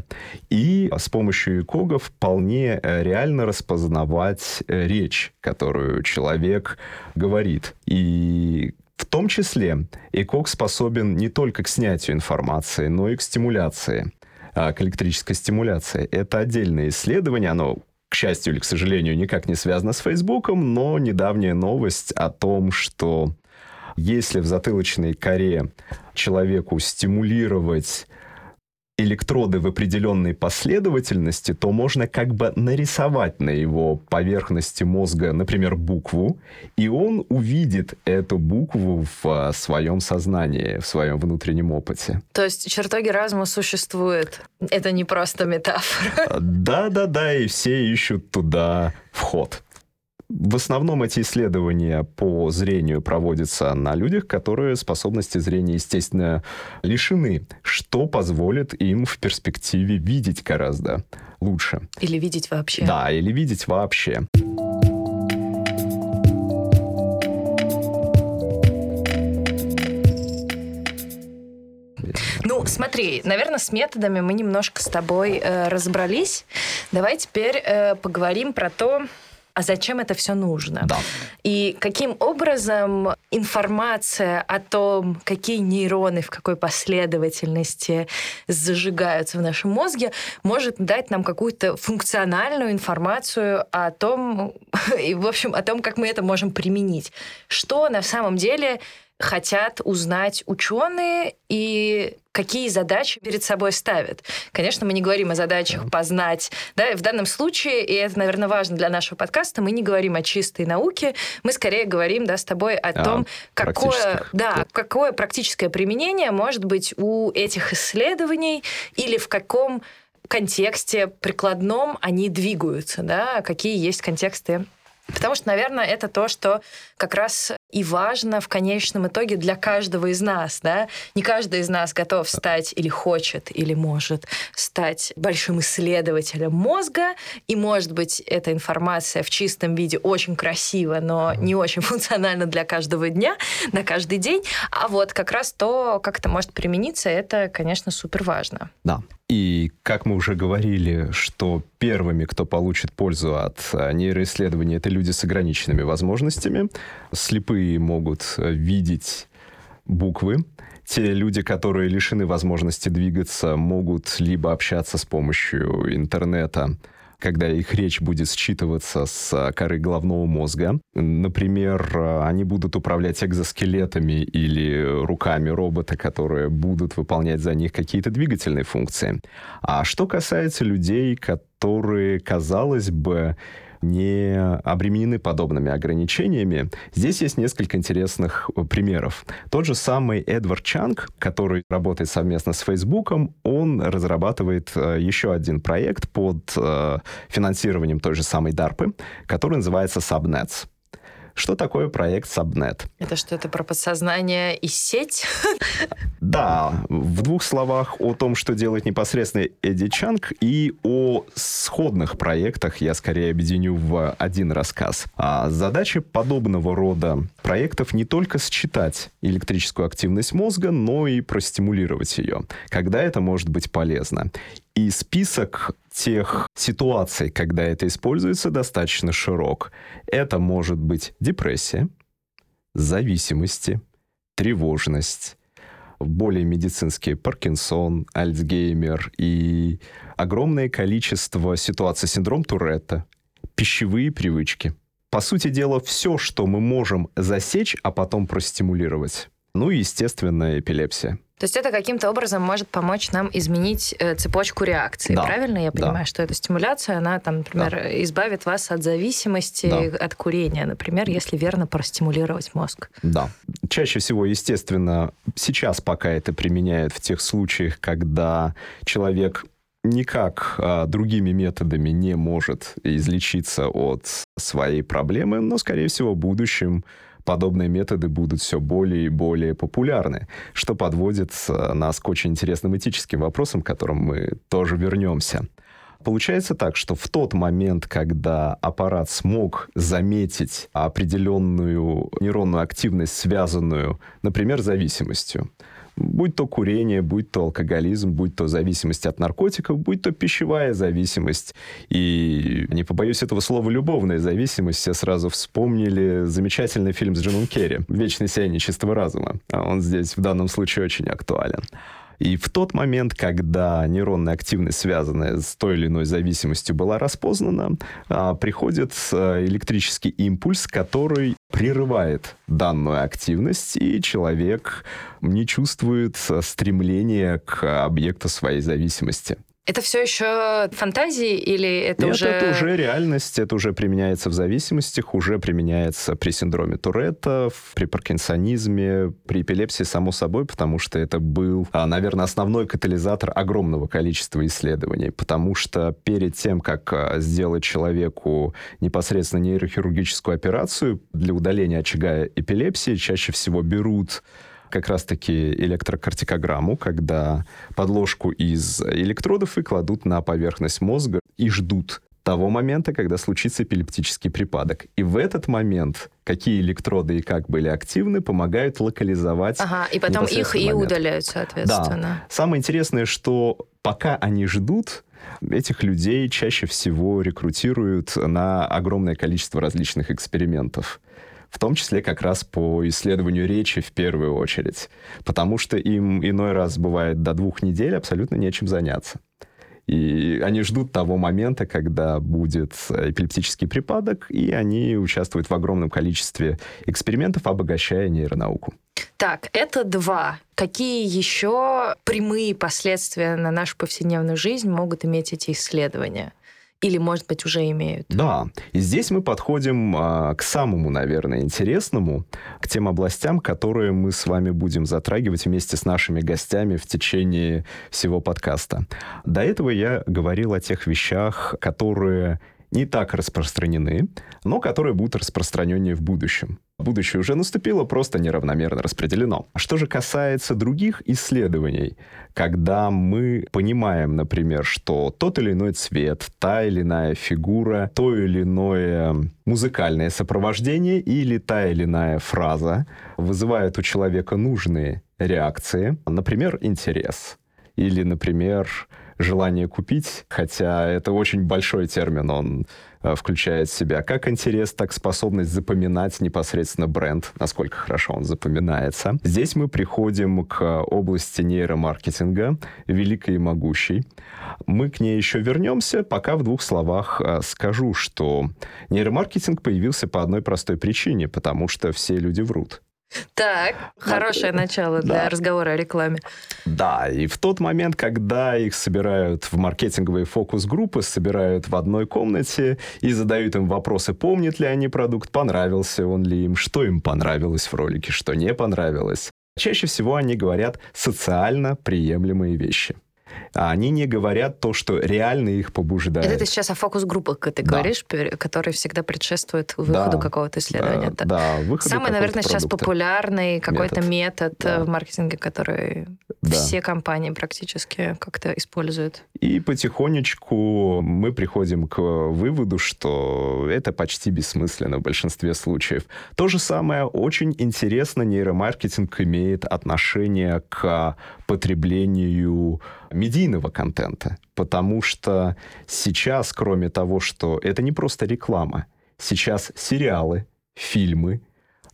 И с помощью ЭКОГа вполне э, реально распознавать э, речь, которую человек говорит. И в том числе ЭКОГ способен не только к снятию информации, но и к стимуляции. А, к электрической стимуляции. Это отдельное исследование, оно к счастью или к сожалению, никак не связано с Фейсбуком, но недавняя новость о том, что если в затылочной коре человеку стимулировать электроды в определенной последовательности, то можно как бы нарисовать на его поверхности мозга, например, букву, и он увидит эту букву в а, своем сознании, в своем внутреннем опыте. То есть чертоги разума существуют. Это не просто метафора. Да-да-да, и все ищут туда вход. В основном эти исследования по зрению проводятся на людях, которые способности зрения, естественно, лишены, что позволит им в перспективе видеть гораздо лучше. Или видеть вообще. Да, или видеть вообще. Ну, смотри, наверное, с методами мы немножко с тобой э, разобрались. Давай теперь э, поговорим про то, а зачем это все нужно? Да. И каким образом информация о том, какие нейроны в какой последовательности зажигаются в нашем мозге, может дать нам какую-то функциональную информацию о том, и, в общем, о том, как мы это можем применить. Что на самом деле хотят узнать ученые и какие задачи перед собой ставят. Конечно, мы не говорим о задачах познать. Да, в данном случае, и это, наверное, важно для нашего подкаста, мы не говорим о чистой науке, мы скорее говорим да, с тобой о а, том, какое, да, какое практическое применение может быть у этих исследований или в каком контексте прикладном они двигаются, да, какие есть контексты Потому что, наверное, это то, что как раз и важно в конечном итоге для каждого из нас. Да? Не каждый из нас готов стать или хочет, или может стать большим исследователем мозга. И, может быть, эта информация в чистом виде очень красива, но не очень функциональна для каждого дня, на каждый день. А вот как раз то, как это может примениться, это, конечно, супер важно. Да. И, как мы уже говорили, что первыми, кто получит пользу от э, нейроисследований, это люди с ограниченными возможностями. Слепые могут э, видеть буквы. Те люди, которые лишены возможности двигаться, могут либо общаться с помощью интернета, когда их речь будет считываться с а, коры головного мозга. Например, а, они будут управлять экзоскелетами или руками робота, которые будут выполнять за них какие-то двигательные функции. А что касается людей, которые, казалось бы, не обременены подобными ограничениями. Здесь есть несколько интересных э, примеров. Тот же самый Эдвард Чанг, который работает совместно с Фейсбуком, он разрабатывает э, еще один проект под э, финансированием той же самой DARPA, который называется Subnets. Что такое проект Subnet? Это что-то про подсознание и сеть? Да, в двух словах о том, что делает непосредственно Эдди Чанг, и о сходных проектах я скорее объединю в один рассказ. А задача подобного рода проектов не только считать электрическую активность мозга, но и простимулировать ее, когда это может быть полезно. И список тех ситуаций, когда это используется, достаточно широк. Это может быть депрессия, зависимости, тревожность, более медицинские Паркинсон, Альцгеймер и огромное количество ситуаций синдром Туретта, пищевые привычки. По сути дела, все, что мы можем засечь, а потом простимулировать. Ну и, естественно, эпилепсия. То есть это каким-то образом может помочь нам изменить э, цепочку реакции, да. правильно? Я понимаю, да. что эта стимуляция, она, там, например, да. избавит вас от зависимости, да. от курения, например, если верно простимулировать мозг. Да. Чаще всего, естественно, сейчас пока это применяют в тех случаях, когда человек никак а, другими методами не может излечиться от своей проблемы, но, скорее всего, в будущем подобные методы будут все более и более популярны, что подводит э, нас к очень интересным этическим вопросам, к которым мы тоже вернемся. Получается так, что в тот момент, когда аппарат смог заметить определенную нейронную активность, связанную, например, зависимостью, Будь то курение, будь то алкоголизм, будь то зависимость от наркотиков, будь то пищевая зависимость. И не побоюсь этого слова «любовная зависимость», все сразу вспомнили замечательный фильм с Джимом Керри «Вечное сияние чистого разума». А он здесь в данном случае очень актуален. И в тот момент, когда нейронная активность, связанная с той или иной зависимостью, была распознана, а, приходит а, электрический импульс, который прерывает данную активность, и человек не чувствует а, стремления к объекту своей зависимости. Это все еще фантазии или это Нет, уже... это уже реальность, это уже применяется в зависимостях, уже применяется при синдроме Туретта, при паркинсонизме, при эпилепсии, само собой, потому что это был, а, наверное, основной катализатор огромного количества исследований, потому что перед тем, как а, сделать человеку непосредственно нейрохирургическую операцию для удаления очага эпилепсии, чаще всего берут как раз-таки электрокартикограмму, когда подложку из электродов и кладут на поверхность мозга и ждут того момента, когда случится эпилептический припадок. И в этот момент какие электроды и как были активны, помогают локализовать. Ага, и потом их и удаляют, соответственно. Да. Самое интересное, что пока они ждут, этих людей чаще всего рекрутируют на огромное количество различных экспериментов в том числе как раз по исследованию речи в первую очередь, потому что им иной раз бывает до двух недель абсолютно нечем заняться. И они ждут того момента, когда будет эпилептический припадок, и они участвуют в огромном количестве экспериментов, обогащая нейронауку. Так, это два. Какие еще прямые последствия на нашу повседневную жизнь могут иметь эти исследования? Или, может быть, уже имеют? Да. И здесь мы подходим а, к самому, наверное, интересному, к тем областям, которые мы с вами будем затрагивать вместе с нашими гостями в течение всего подкаста. До этого я говорил о тех вещах, которые не так распространены, но которые будут распространеннее в будущем. Будущее уже наступило, просто неравномерно распределено. А что же касается других исследований, когда мы понимаем, например, что тот или иной цвет, та или иная фигура, то или иное музыкальное сопровождение или та или иная фраза вызывает у человека нужные реакции, например, интерес, или, например, желание купить, хотя это очень большой термин, он э, включает в себя как интерес, так способность запоминать непосредственно бренд, насколько хорошо он запоминается. Здесь мы приходим к области нейромаркетинга, великой и могущей. Мы к ней еще вернемся, пока в двух словах э, скажу, что нейромаркетинг появился по одной простой причине, потому что все люди врут. Так, хорошее начало для разговора о рекламе. Да, и в тот момент, когда их собирают в маркетинговые фокус-группы, собирают в одной комнате и задают им вопросы, помнят ли они продукт, понравился он ли им, что им понравилось в ролике, что не понравилось. Чаще всего они говорят социально приемлемые вещи а они не говорят то, что реально их побуждает. Это ты сейчас о фокус-группах ты да. говоришь, которые всегда предшествуют выходу да, какого-то исследования. Да, да выходу Самый, наверное, сейчас популярный какой-то метод, метод да. в маркетинге, который да. все компании практически как-то используют. И потихонечку мы приходим к выводу, что это почти бессмысленно в большинстве случаев. То же самое очень интересно нейромаркетинг имеет отношение к потреблению медийного контента, потому что сейчас, кроме того, что это не просто реклама, сейчас сериалы, фильмы,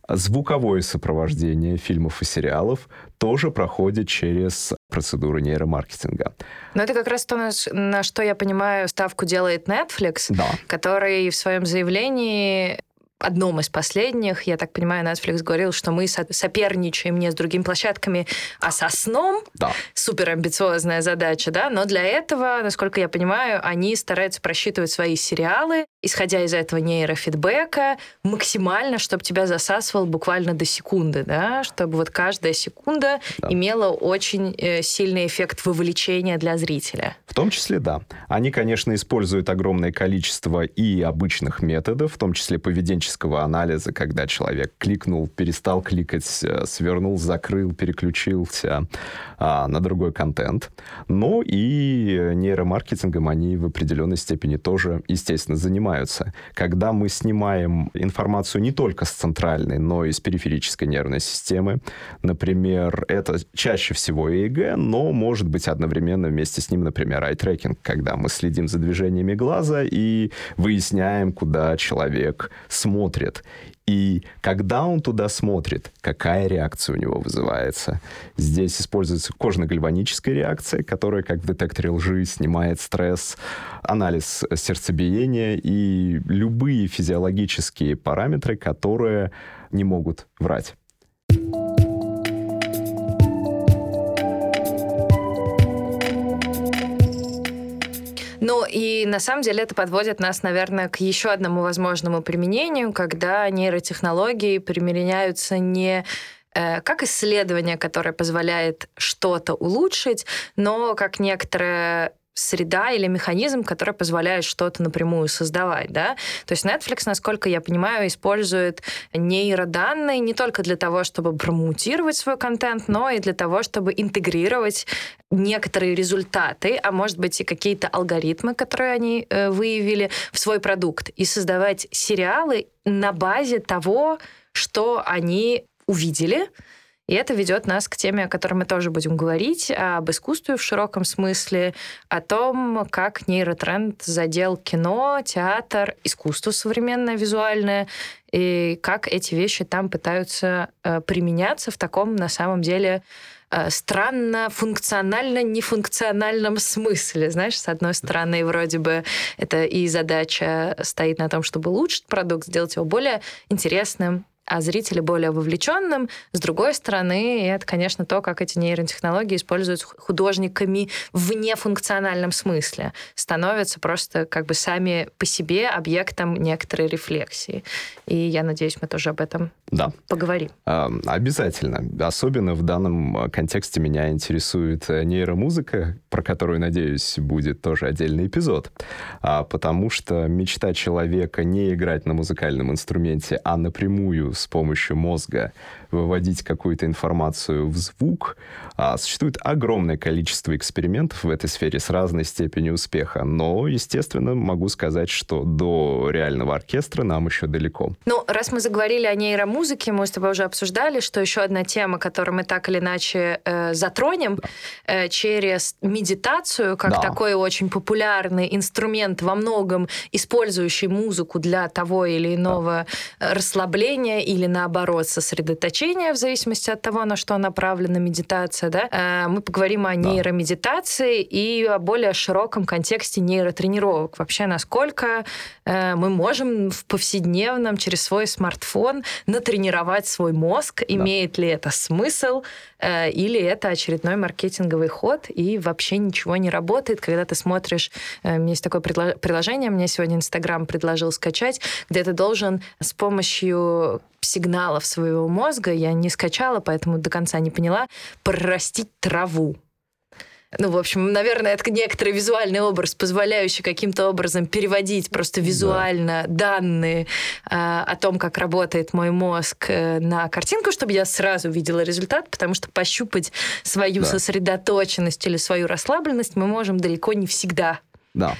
звуковое сопровождение фильмов и сериалов тоже проходит через процедуру нейромаркетинга. Но это как раз то, на что я понимаю, ставку делает Netflix, да. который в своем заявлении одном из последних, я так понимаю, Netflix говорил, что мы соперничаем не с другими площадками, а со сном. Да. Супер амбициозная задача, да, но для этого, насколько я понимаю, они стараются просчитывать свои сериалы, исходя из этого нейрофидбэка, максимально, чтобы тебя засасывал буквально до секунды, да, чтобы вот каждая секунда да. имела очень э, сильный эффект вовлечения для зрителя. В том числе, да. Они, конечно, используют огромное количество и обычных методов, в том числе поведенческого анализа, когда человек кликнул, перестал кликать, э, свернул, закрыл, переключился а, на другой контент. Но и нейромаркетингом они в определенной степени тоже, естественно, занимаются. Когда мы снимаем информацию не только с центральной, но и с периферической нервной системы, например, это чаще всего ЭЭГ, но может быть одновременно вместе с ним, например, ай-трекинг, когда мы следим за движениями глаза и выясняем, куда человек смотрит. И когда он туда смотрит, какая реакция у него вызывается. Здесь используется кожно-гальваническая реакция, которая, как в детекторе лжи, снимает стресс, анализ сердцебиения и любые физиологические параметры, которые не могут врать. Ну и на самом деле это подводит нас, наверное, к еще одному возможному применению, когда нейротехнологии применяются не э, как исследование, которое позволяет что-то улучшить, но как некоторое среда или механизм, который позволяет что-то напрямую создавать, да. То есть Netflix, насколько я понимаю, использует нейроданные не только для того, чтобы промоутировать свой контент, но и для того, чтобы интегрировать некоторые результаты, а может быть и какие-то алгоритмы, которые они э, выявили в свой продукт, и создавать сериалы на базе того, что они увидели, и это ведет нас к теме, о которой мы тоже будем говорить, об искусстве в широком смысле, о том, как нейротренд задел кино, театр, искусство современное, визуальное, и как эти вещи там пытаются э, применяться в таком, на самом деле, э, странно функционально нефункциональном смысле. Знаешь, с одной стороны, вроде бы это и задача стоит на том, чтобы улучшить продукт, сделать его более интересным, а зрителя более вовлеченным. С другой стороны, это, конечно, то, как эти нейротехнологии используются художниками в нефункциональном смысле. Становятся просто как бы сами по себе объектом некоторой рефлексии. И я надеюсь, мы тоже об этом да. поговорим. А, обязательно. Особенно в данном контексте меня интересует э, нейромузыка, про которую, надеюсь, будет тоже отдельный эпизод. А, потому что мечта человека не играть на музыкальном инструменте, а напрямую с помощью мозга выводить какую-то информацию в звук. А, существует огромное количество экспериментов в этой сфере с разной степенью успеха, но, естественно, могу сказать, что до реального оркестра нам еще далеко. Ну, раз мы заговорили о нейромузыке, мы с тобой уже обсуждали, что еще одна тема, которую мы так или иначе э, затронем да. э, через медитацию, как да. такой очень популярный инструмент во многом использующий музыку для того или иного да. расслабления или наоборот сосредоточения сосредоточения, в зависимости от того, на что направлена медитация. Да? Э, мы поговорим о нейромедитации и о более широком контексте нейротренировок. Вообще, насколько э, мы можем в повседневном через свой смартфон натренировать свой мозг, да. имеет ли это смысл, э, или это очередной маркетинговый ход, и вообще ничего не работает, когда ты смотришь... Есть такое приложение, мне сегодня Инстаграм предложил скачать, где ты должен с помощью сигналов своего мозга, я не скачала, поэтому до конца не поняла, прорастить траву. Ну, в общем, наверное, это некоторый визуальный образ, позволяющий каким-то образом переводить просто визуально да. данные э, о том, как работает мой мозг э, на картинку, чтобы я сразу видела результат, потому что пощупать свою да. сосредоточенность или свою расслабленность мы можем далеко не всегда. Да.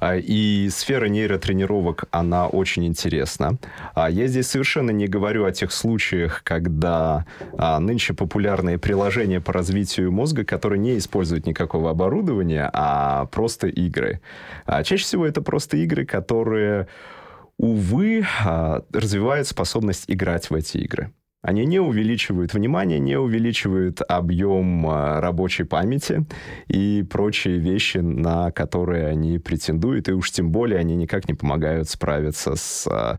А, и сфера нейротренировок, она очень интересна. А, я здесь совершенно не говорю о тех случаях, когда а, нынче популярные приложения по развитию мозга, которые не используют никакого оборудования, а просто игры. Чаще всего это просто игры, которые, увы, развивают способность играть в эти игры. Они не увеличивают внимание, не увеличивают объем а, рабочей памяти и прочие вещи, на которые они претендуют, и уж тем более они никак не помогают справиться с а,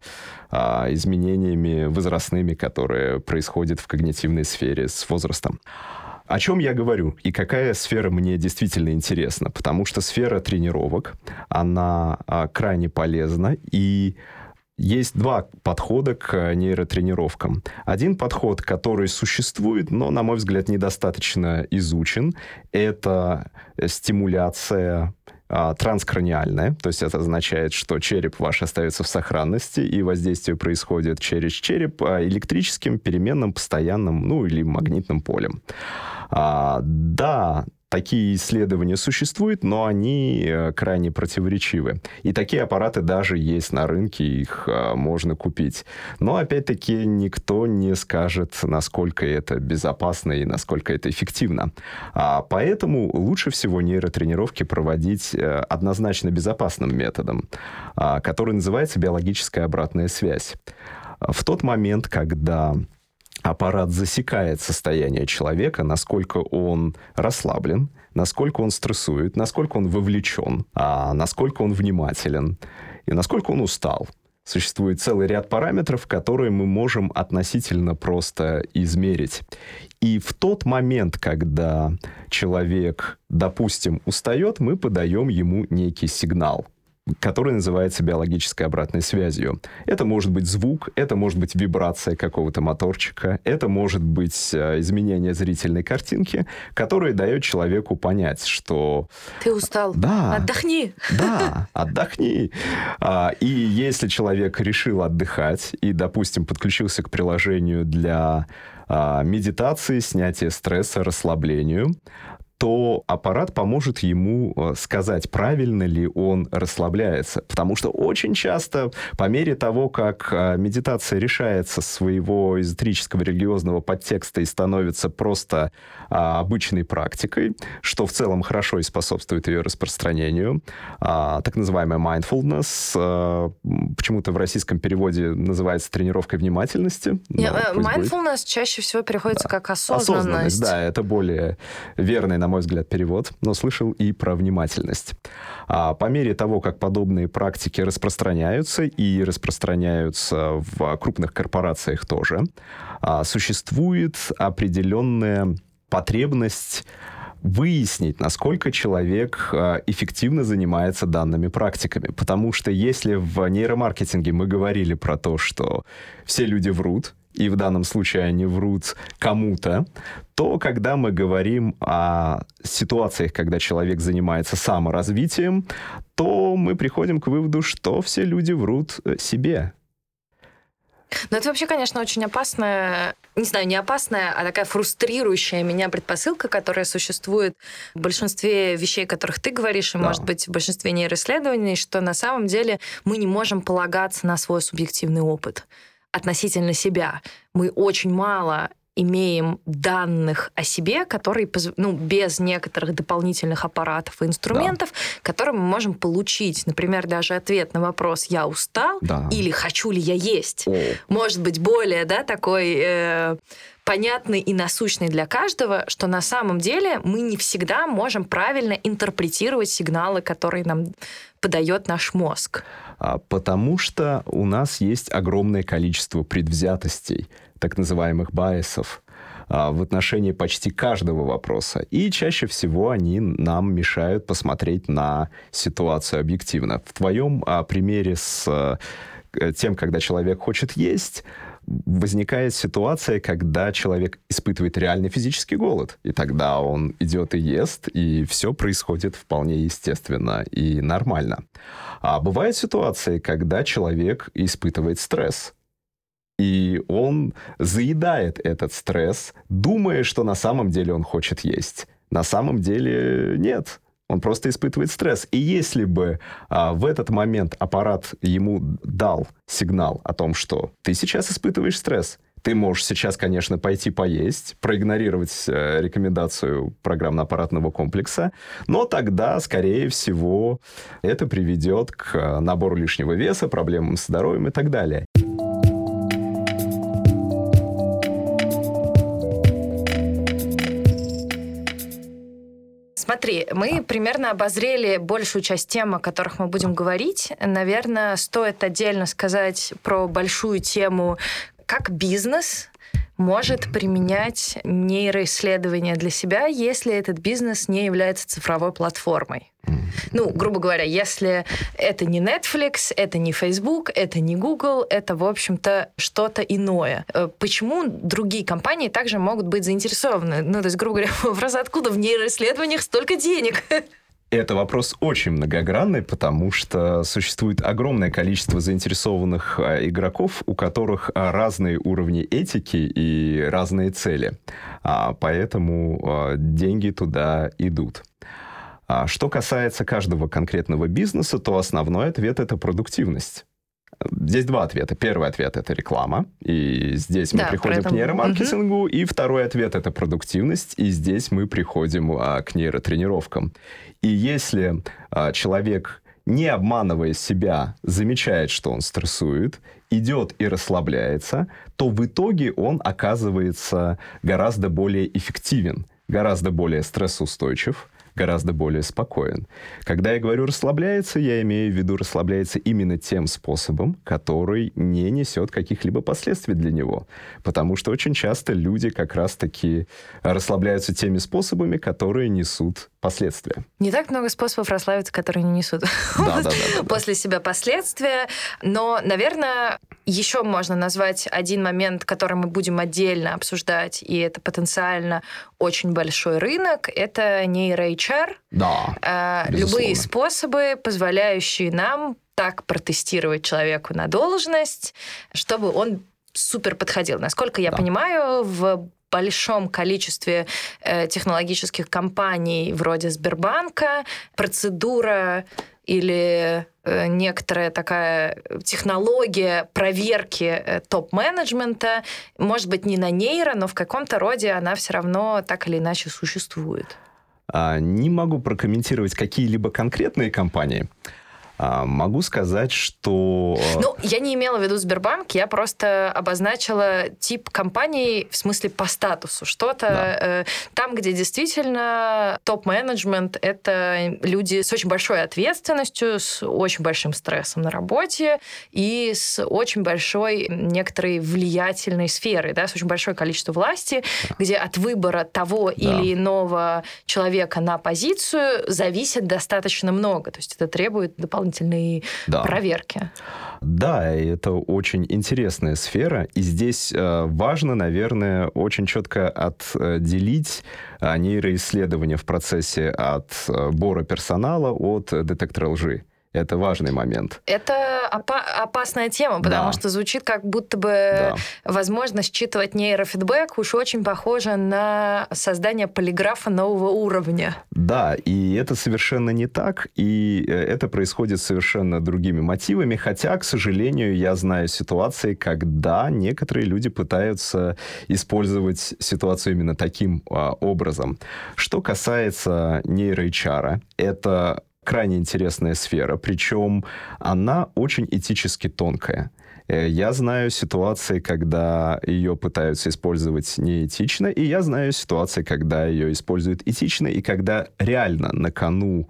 а, изменениями возрастными, которые происходят в когнитивной сфере с возрастом. О чем я говорю и какая сфера мне действительно интересна? Потому что сфера тренировок, она крайне полезна и есть два подхода к нейротренировкам. Один подход, который существует, но, на мой взгляд, недостаточно изучен, это стимуляция а, транскраниальная, то есть это означает, что череп ваш остается в сохранности, и воздействие происходит через череп а, электрическим, переменным, постоянным, ну или магнитным полем. А, да, Такие исследования существуют, но они э, крайне противоречивы. И такие аппараты даже есть на рынке, их э, можно купить. Но, опять-таки, никто не скажет, насколько это безопасно и насколько это эффективно. А поэтому лучше всего нейротренировки проводить э, однозначно безопасным методом, а, который называется биологическая обратная связь. В тот момент, когда аппарат засекает состояние человека, насколько он расслаблен, насколько он стрессует, насколько он вовлечен, а насколько он внимателен и насколько он устал. Существует целый ряд параметров, которые мы можем относительно просто измерить. И в тот момент, когда человек, допустим, устает, мы подаем ему некий сигнал – который называется биологической обратной связью. Это может быть звук, это может быть вибрация какого-то моторчика, это может быть э, изменение зрительной картинки, которое дает человеку понять, что... Ты устал. Да. Отдохни. Да, отдохни. А, и если человек решил отдыхать и, допустим, подключился к приложению для а, медитации, снятия стресса, расслаблению, то аппарат поможет ему э, сказать, правильно ли он расслабляется. Потому что очень часто, по мере того, как э, медитация решается своего эзотерического религиозного подтекста и становится просто а, обычной практикой, что в целом хорошо и способствует ее распространению, а, так называемая mindfulness, а, почему-то в российском переводе называется тренировкой внимательности. Yeah, mindfulness будет. чаще всего переходится да. как осознанность. Осознанность, да, это более верный, на мой мой взгляд, перевод, но слышал и про внимательность. А по мере того, как подобные практики распространяются и распространяются в крупных корпорациях тоже, а, существует определенная потребность выяснить, насколько человек а, эффективно занимается данными практиками. Потому что если в нейромаркетинге мы говорили про то, что все люди врут, и в данном случае они врут кому-то, то когда мы говорим о ситуациях, когда человек занимается саморазвитием, то мы приходим к выводу, что все люди врут э, себе. Ну, это вообще, конечно, очень опасная, не знаю, не опасная, а такая фрустрирующая меня предпосылка, которая существует в большинстве вещей, о которых ты говоришь, и, да. может быть, в большинстве нейроисследований, что на самом деле мы не можем полагаться на свой субъективный опыт относительно себя. Мы очень мало имеем данных о себе, которые, ну, без некоторых дополнительных аппаратов и инструментов, да. которые мы можем получить. Например, даже ответ на вопрос «я устал» да. или «хочу ли я есть?» О. может быть более, да, такой... Э, понятный и насущный для каждого, что на самом деле мы не всегда можем правильно интерпретировать сигналы, которые нам подает наш мозг. А, потому что у нас есть огромное количество предвзятостей, так называемых байесов, а, в отношении почти каждого вопроса. И чаще всего они нам мешают посмотреть на ситуацию объективно. В твоем а, примере с э, тем, когда человек хочет есть, возникает ситуация, когда человек испытывает реальный физический голод. И тогда он идет и ест, и все происходит вполне естественно и нормально. А бывают ситуации, когда человек испытывает стресс. И он заедает этот стресс, думая, что на самом деле он хочет есть. На самом деле нет. Он просто испытывает стресс. И если бы а, в этот момент аппарат ему дал сигнал о том, что ты сейчас испытываешь стресс, ты можешь сейчас, конечно, пойти поесть, проигнорировать э, рекомендацию программно-аппаратного комплекса, но тогда, скорее всего, это приведет к э, набору лишнего веса, проблемам с здоровьем и так далее. Смотри, мы примерно обозрели большую часть тем, о которых мы будем говорить. Наверное, стоит отдельно сказать про большую тему, как бизнес может применять нейроисследования для себя, если этот бизнес не является цифровой платформой. Ну, грубо говоря, если это не Netflix, это не Facebook, это не Google, это, в общем-то, что-то иное. Э, почему другие компании также могут быть заинтересованы? Ну, то есть, грубо говоря, вопрос, откуда в нейроисследованиях столько денег? Это вопрос очень многогранный, потому что существует огромное количество заинтересованных а, игроков, у которых а, разные уровни этики и разные цели. А, поэтому деньги туда идут. Что касается каждого конкретного бизнеса, то основной ответ это продуктивность. Здесь два ответа. Первый ответ это реклама, и здесь мы да, приходим к нейромаркетингу, угу. и второй ответ это продуктивность, и здесь мы приходим а, к нейротренировкам. И если а, человек не обманывая себя, замечает, что он стрессует, идет и расслабляется, то в итоге он оказывается гораздо более эффективен, гораздо более стрессоустойчив, гораздо более спокоен. Когда я говорю расслабляется, я имею в виду расслабляется именно тем способом, который не несет каких-либо последствий для него. Потому что очень часто люди как раз-таки расслабляются теми способами, которые несут последствия. Не так много способов расслабиться, которые не несут да, да, да, после себя последствия. Но, наверное, еще можно назвать один момент, который мы будем отдельно обсуждать, и это потенциально очень большой рынок, это нейро-HR. Да, э, Любые способы, позволяющие нам так протестировать человеку на должность, чтобы он супер подходил. Насколько я да. понимаю, в большом количестве э, технологических компаний вроде Сбербанка процедура или э, некоторая такая технология проверки э, топ-менеджмента, может быть, не на нейро, но в каком-то роде она все равно так или иначе существует. А, не могу прокомментировать какие-либо конкретные компании, А, могу сказать, что... Э, ну, я не имела в виду Сбербанк, я просто обозначила тип компании в смысле по статусу. Что-то да. э, там, где действительно топ-менеджмент — это люди с очень большой ответственностью, с очень большим стрессом на работе и с очень большой некоторой влиятельной сферой, да, с очень большое количество власти, да. где от выбора того да. или иного человека на позицию зависит достаточно много. То есть это требует дополнительного дополнительные да. проверки. Да, это очень интересная сфера, и здесь э, важно, наверное, очень четко отделить э, нейроисследования в процессе отбора э, персонала от детектора лжи. Это важный момент. Это опа- опасная тема, потому да. что звучит как будто бы да. возможность считывать нейрофидбэк уж очень похоже на создание полиграфа нового уровня. Да, и это совершенно не так, и э, это происходит совершенно другими мотивами, хотя, к сожалению, я знаю ситуации, когда некоторые люди пытаются использовать ситуацию именно таким а, образом. Что касается нейро-HR, это крайне интересная сфера, причем она очень этически тонкая. Э, я знаю ситуации, когда ее пытаются использовать неэтично, и я знаю ситуации, когда ее используют этично, и когда реально на кону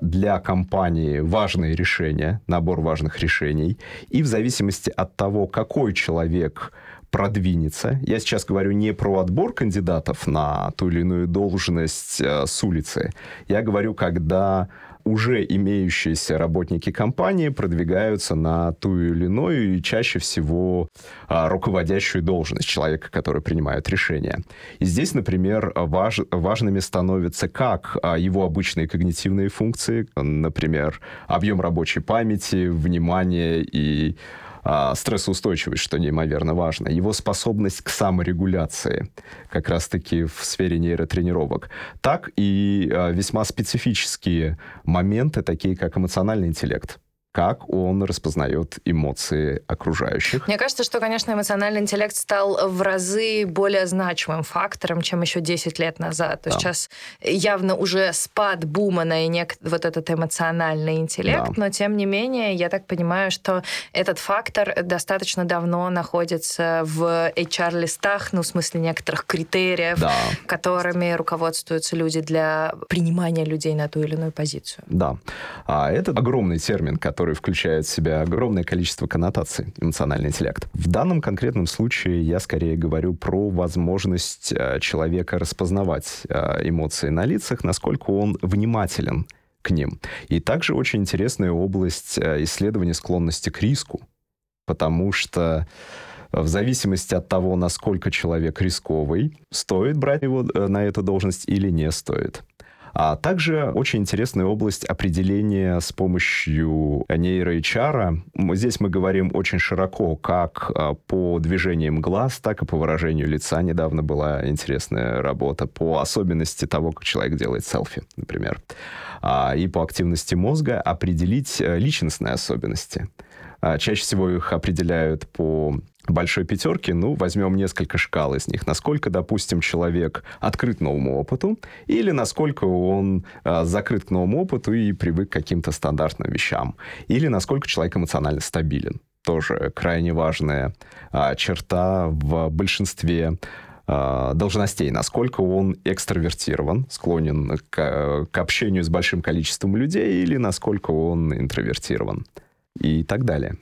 для компании важные решения, набор важных решений, и в зависимости от того, какой человек продвинется. Я сейчас говорю не про отбор кандидатов на ту или иную должность э, с улицы. Я говорю, когда уже имеющиеся работники компании продвигаются на ту или иную и чаще всего а, руководящую должность человека, который принимает решения. И здесь, например, важ, важными становятся как а, его обычные когнитивные функции, например, объем рабочей памяти, внимание и а, стрессоустойчивость, что неимоверно важно, его способность к саморегуляции, как раз-таки в сфере нейротренировок, так и а, весьма специфические моменты, такие как эмоциональный интеллект как он распознает эмоции окружающих. Мне кажется, что, конечно, эмоциональный интеллект стал в разы более значимым фактором, чем еще 10 лет назад. То да. сейчас явно уже спад бума на нек... вот этот эмоциональный интеллект, да. но тем не менее, я так понимаю, что этот фактор достаточно давно находится в HR-листах, ну, в смысле некоторых критериев, да. которыми руководствуются люди для принимания людей на ту или иную позицию. Да. А это огромный термин, который который включает в себя огромное количество коннотаций, эмоциональный интеллект. В данном конкретном случае я скорее говорю про возможность э, человека распознавать э, эмоции на лицах, насколько он внимателен к ним. И также очень интересная область э, исследования склонности к риску, потому что в зависимости от того, насколько человек рисковый, стоит брать его на эту должность или не стоит. А также очень интересная область определения с помощью нейро-HR. Здесь мы говорим очень широко, как а, по движениям глаз, так и по выражению лица. Недавно была интересная работа по особенности того, как человек делает селфи, например. А, и по активности мозга определить э, личностные особенности. А, чаще всего их определяют по большой пятерки, ну, возьмем несколько шкал из них. Насколько, допустим, человек открыт новому опыту, или насколько он э, закрыт к новому опыту и привык к каким-то стандартным вещам, или насколько человек эмоционально стабилен. Тоже крайне важная э, черта в большинстве должностей, насколько он экстравертирован, склонен к, к общению с большим количеством людей, или насколько он интровертирован и так далее.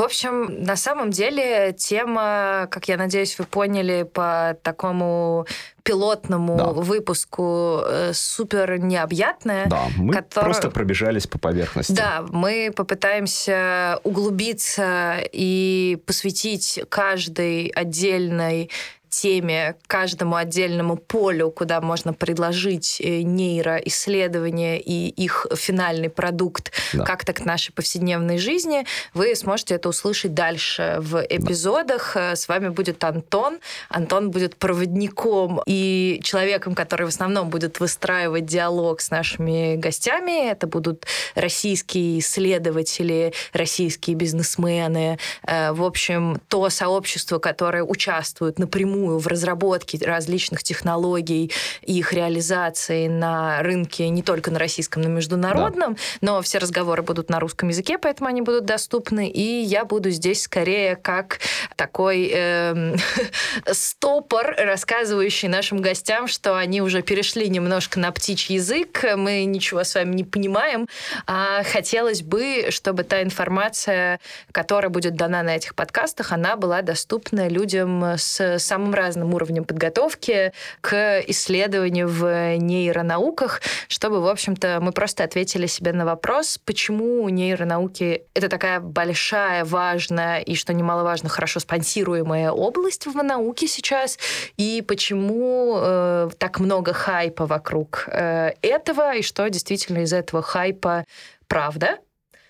В общем, на самом деле тема, как я надеюсь, вы поняли по такому пилотному да. выпуску э, супер необъятная. Да, мы который... просто пробежались по поверхности. Да, мы попытаемся углубиться и посвятить каждой отдельной теме, каждому отдельному полю, куда можно предложить э, нейроисследования и их финальный продукт да. как-то к нашей повседневной жизни, вы сможете это услышать дальше в эпизодах. Да. С вами будет Антон. Антон будет проводником и человеком, который в основном будет выстраивать диалог с нашими гостями. Это будут российские исследователи, российские бизнесмены. Э, в общем, то сообщество, которое участвует напрямую напрямую в разработке различных технологий и их реализации на рынке не только на российском, но и международном, да. но все разговоры будут на русском языке, поэтому они будут доступны. И я буду здесь скорее как такой э, стопор, рассказывающий нашим гостям, что они уже перешли немножко на птичий язык, мы ничего с вами не понимаем. А хотелось бы, чтобы та информация, которая будет дана на этих подкастах, она была доступна людям с самым разным уровнем подготовки к исследованию в нейронауках, чтобы, в общем-то, мы просто ответили себе на вопрос, почему нейронауки — это такая большая, важная и, что немаловажно, хорошо спонсируемая область в науке сейчас, и почему э, так много хайпа вокруг э, этого, и что действительно из этого хайпа правда,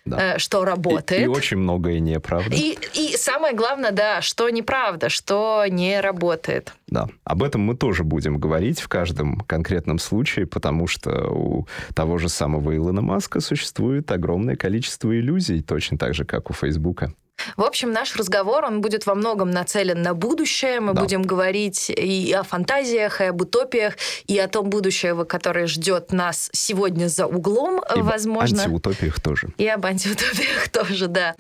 да. Э, что работает. И, и очень многое неправда. И, и самое главное, да, что неправда, что не работает. Да, об этом мы тоже будем говорить в каждом конкретном случае, потому что у того же самого Илона Маска существует огромное количество иллюзий, точно так же, как у Фейсбука. В общем, наш разговор, он будет во многом нацелен на будущее. Мы да. будем говорить и о фантазиях, и об утопиях, и о том будущем, которое ждет нас сегодня за углом, и возможно. И об антиутопиях тоже. И об антиутопиях тоже, да.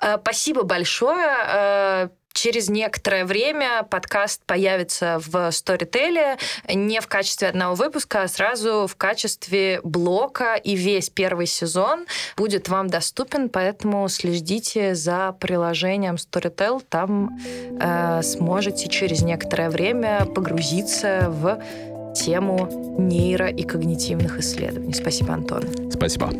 Э, спасибо большое. Через некоторое время подкаст появится в Storytel не в качестве одного выпуска, а сразу в качестве блока, и весь первый сезон будет вам доступен, поэтому следите за приложением Storytel, там э, сможете через некоторое время погрузиться в тему нейро- и когнитивных исследований. Спасибо, Антон. Спасибо.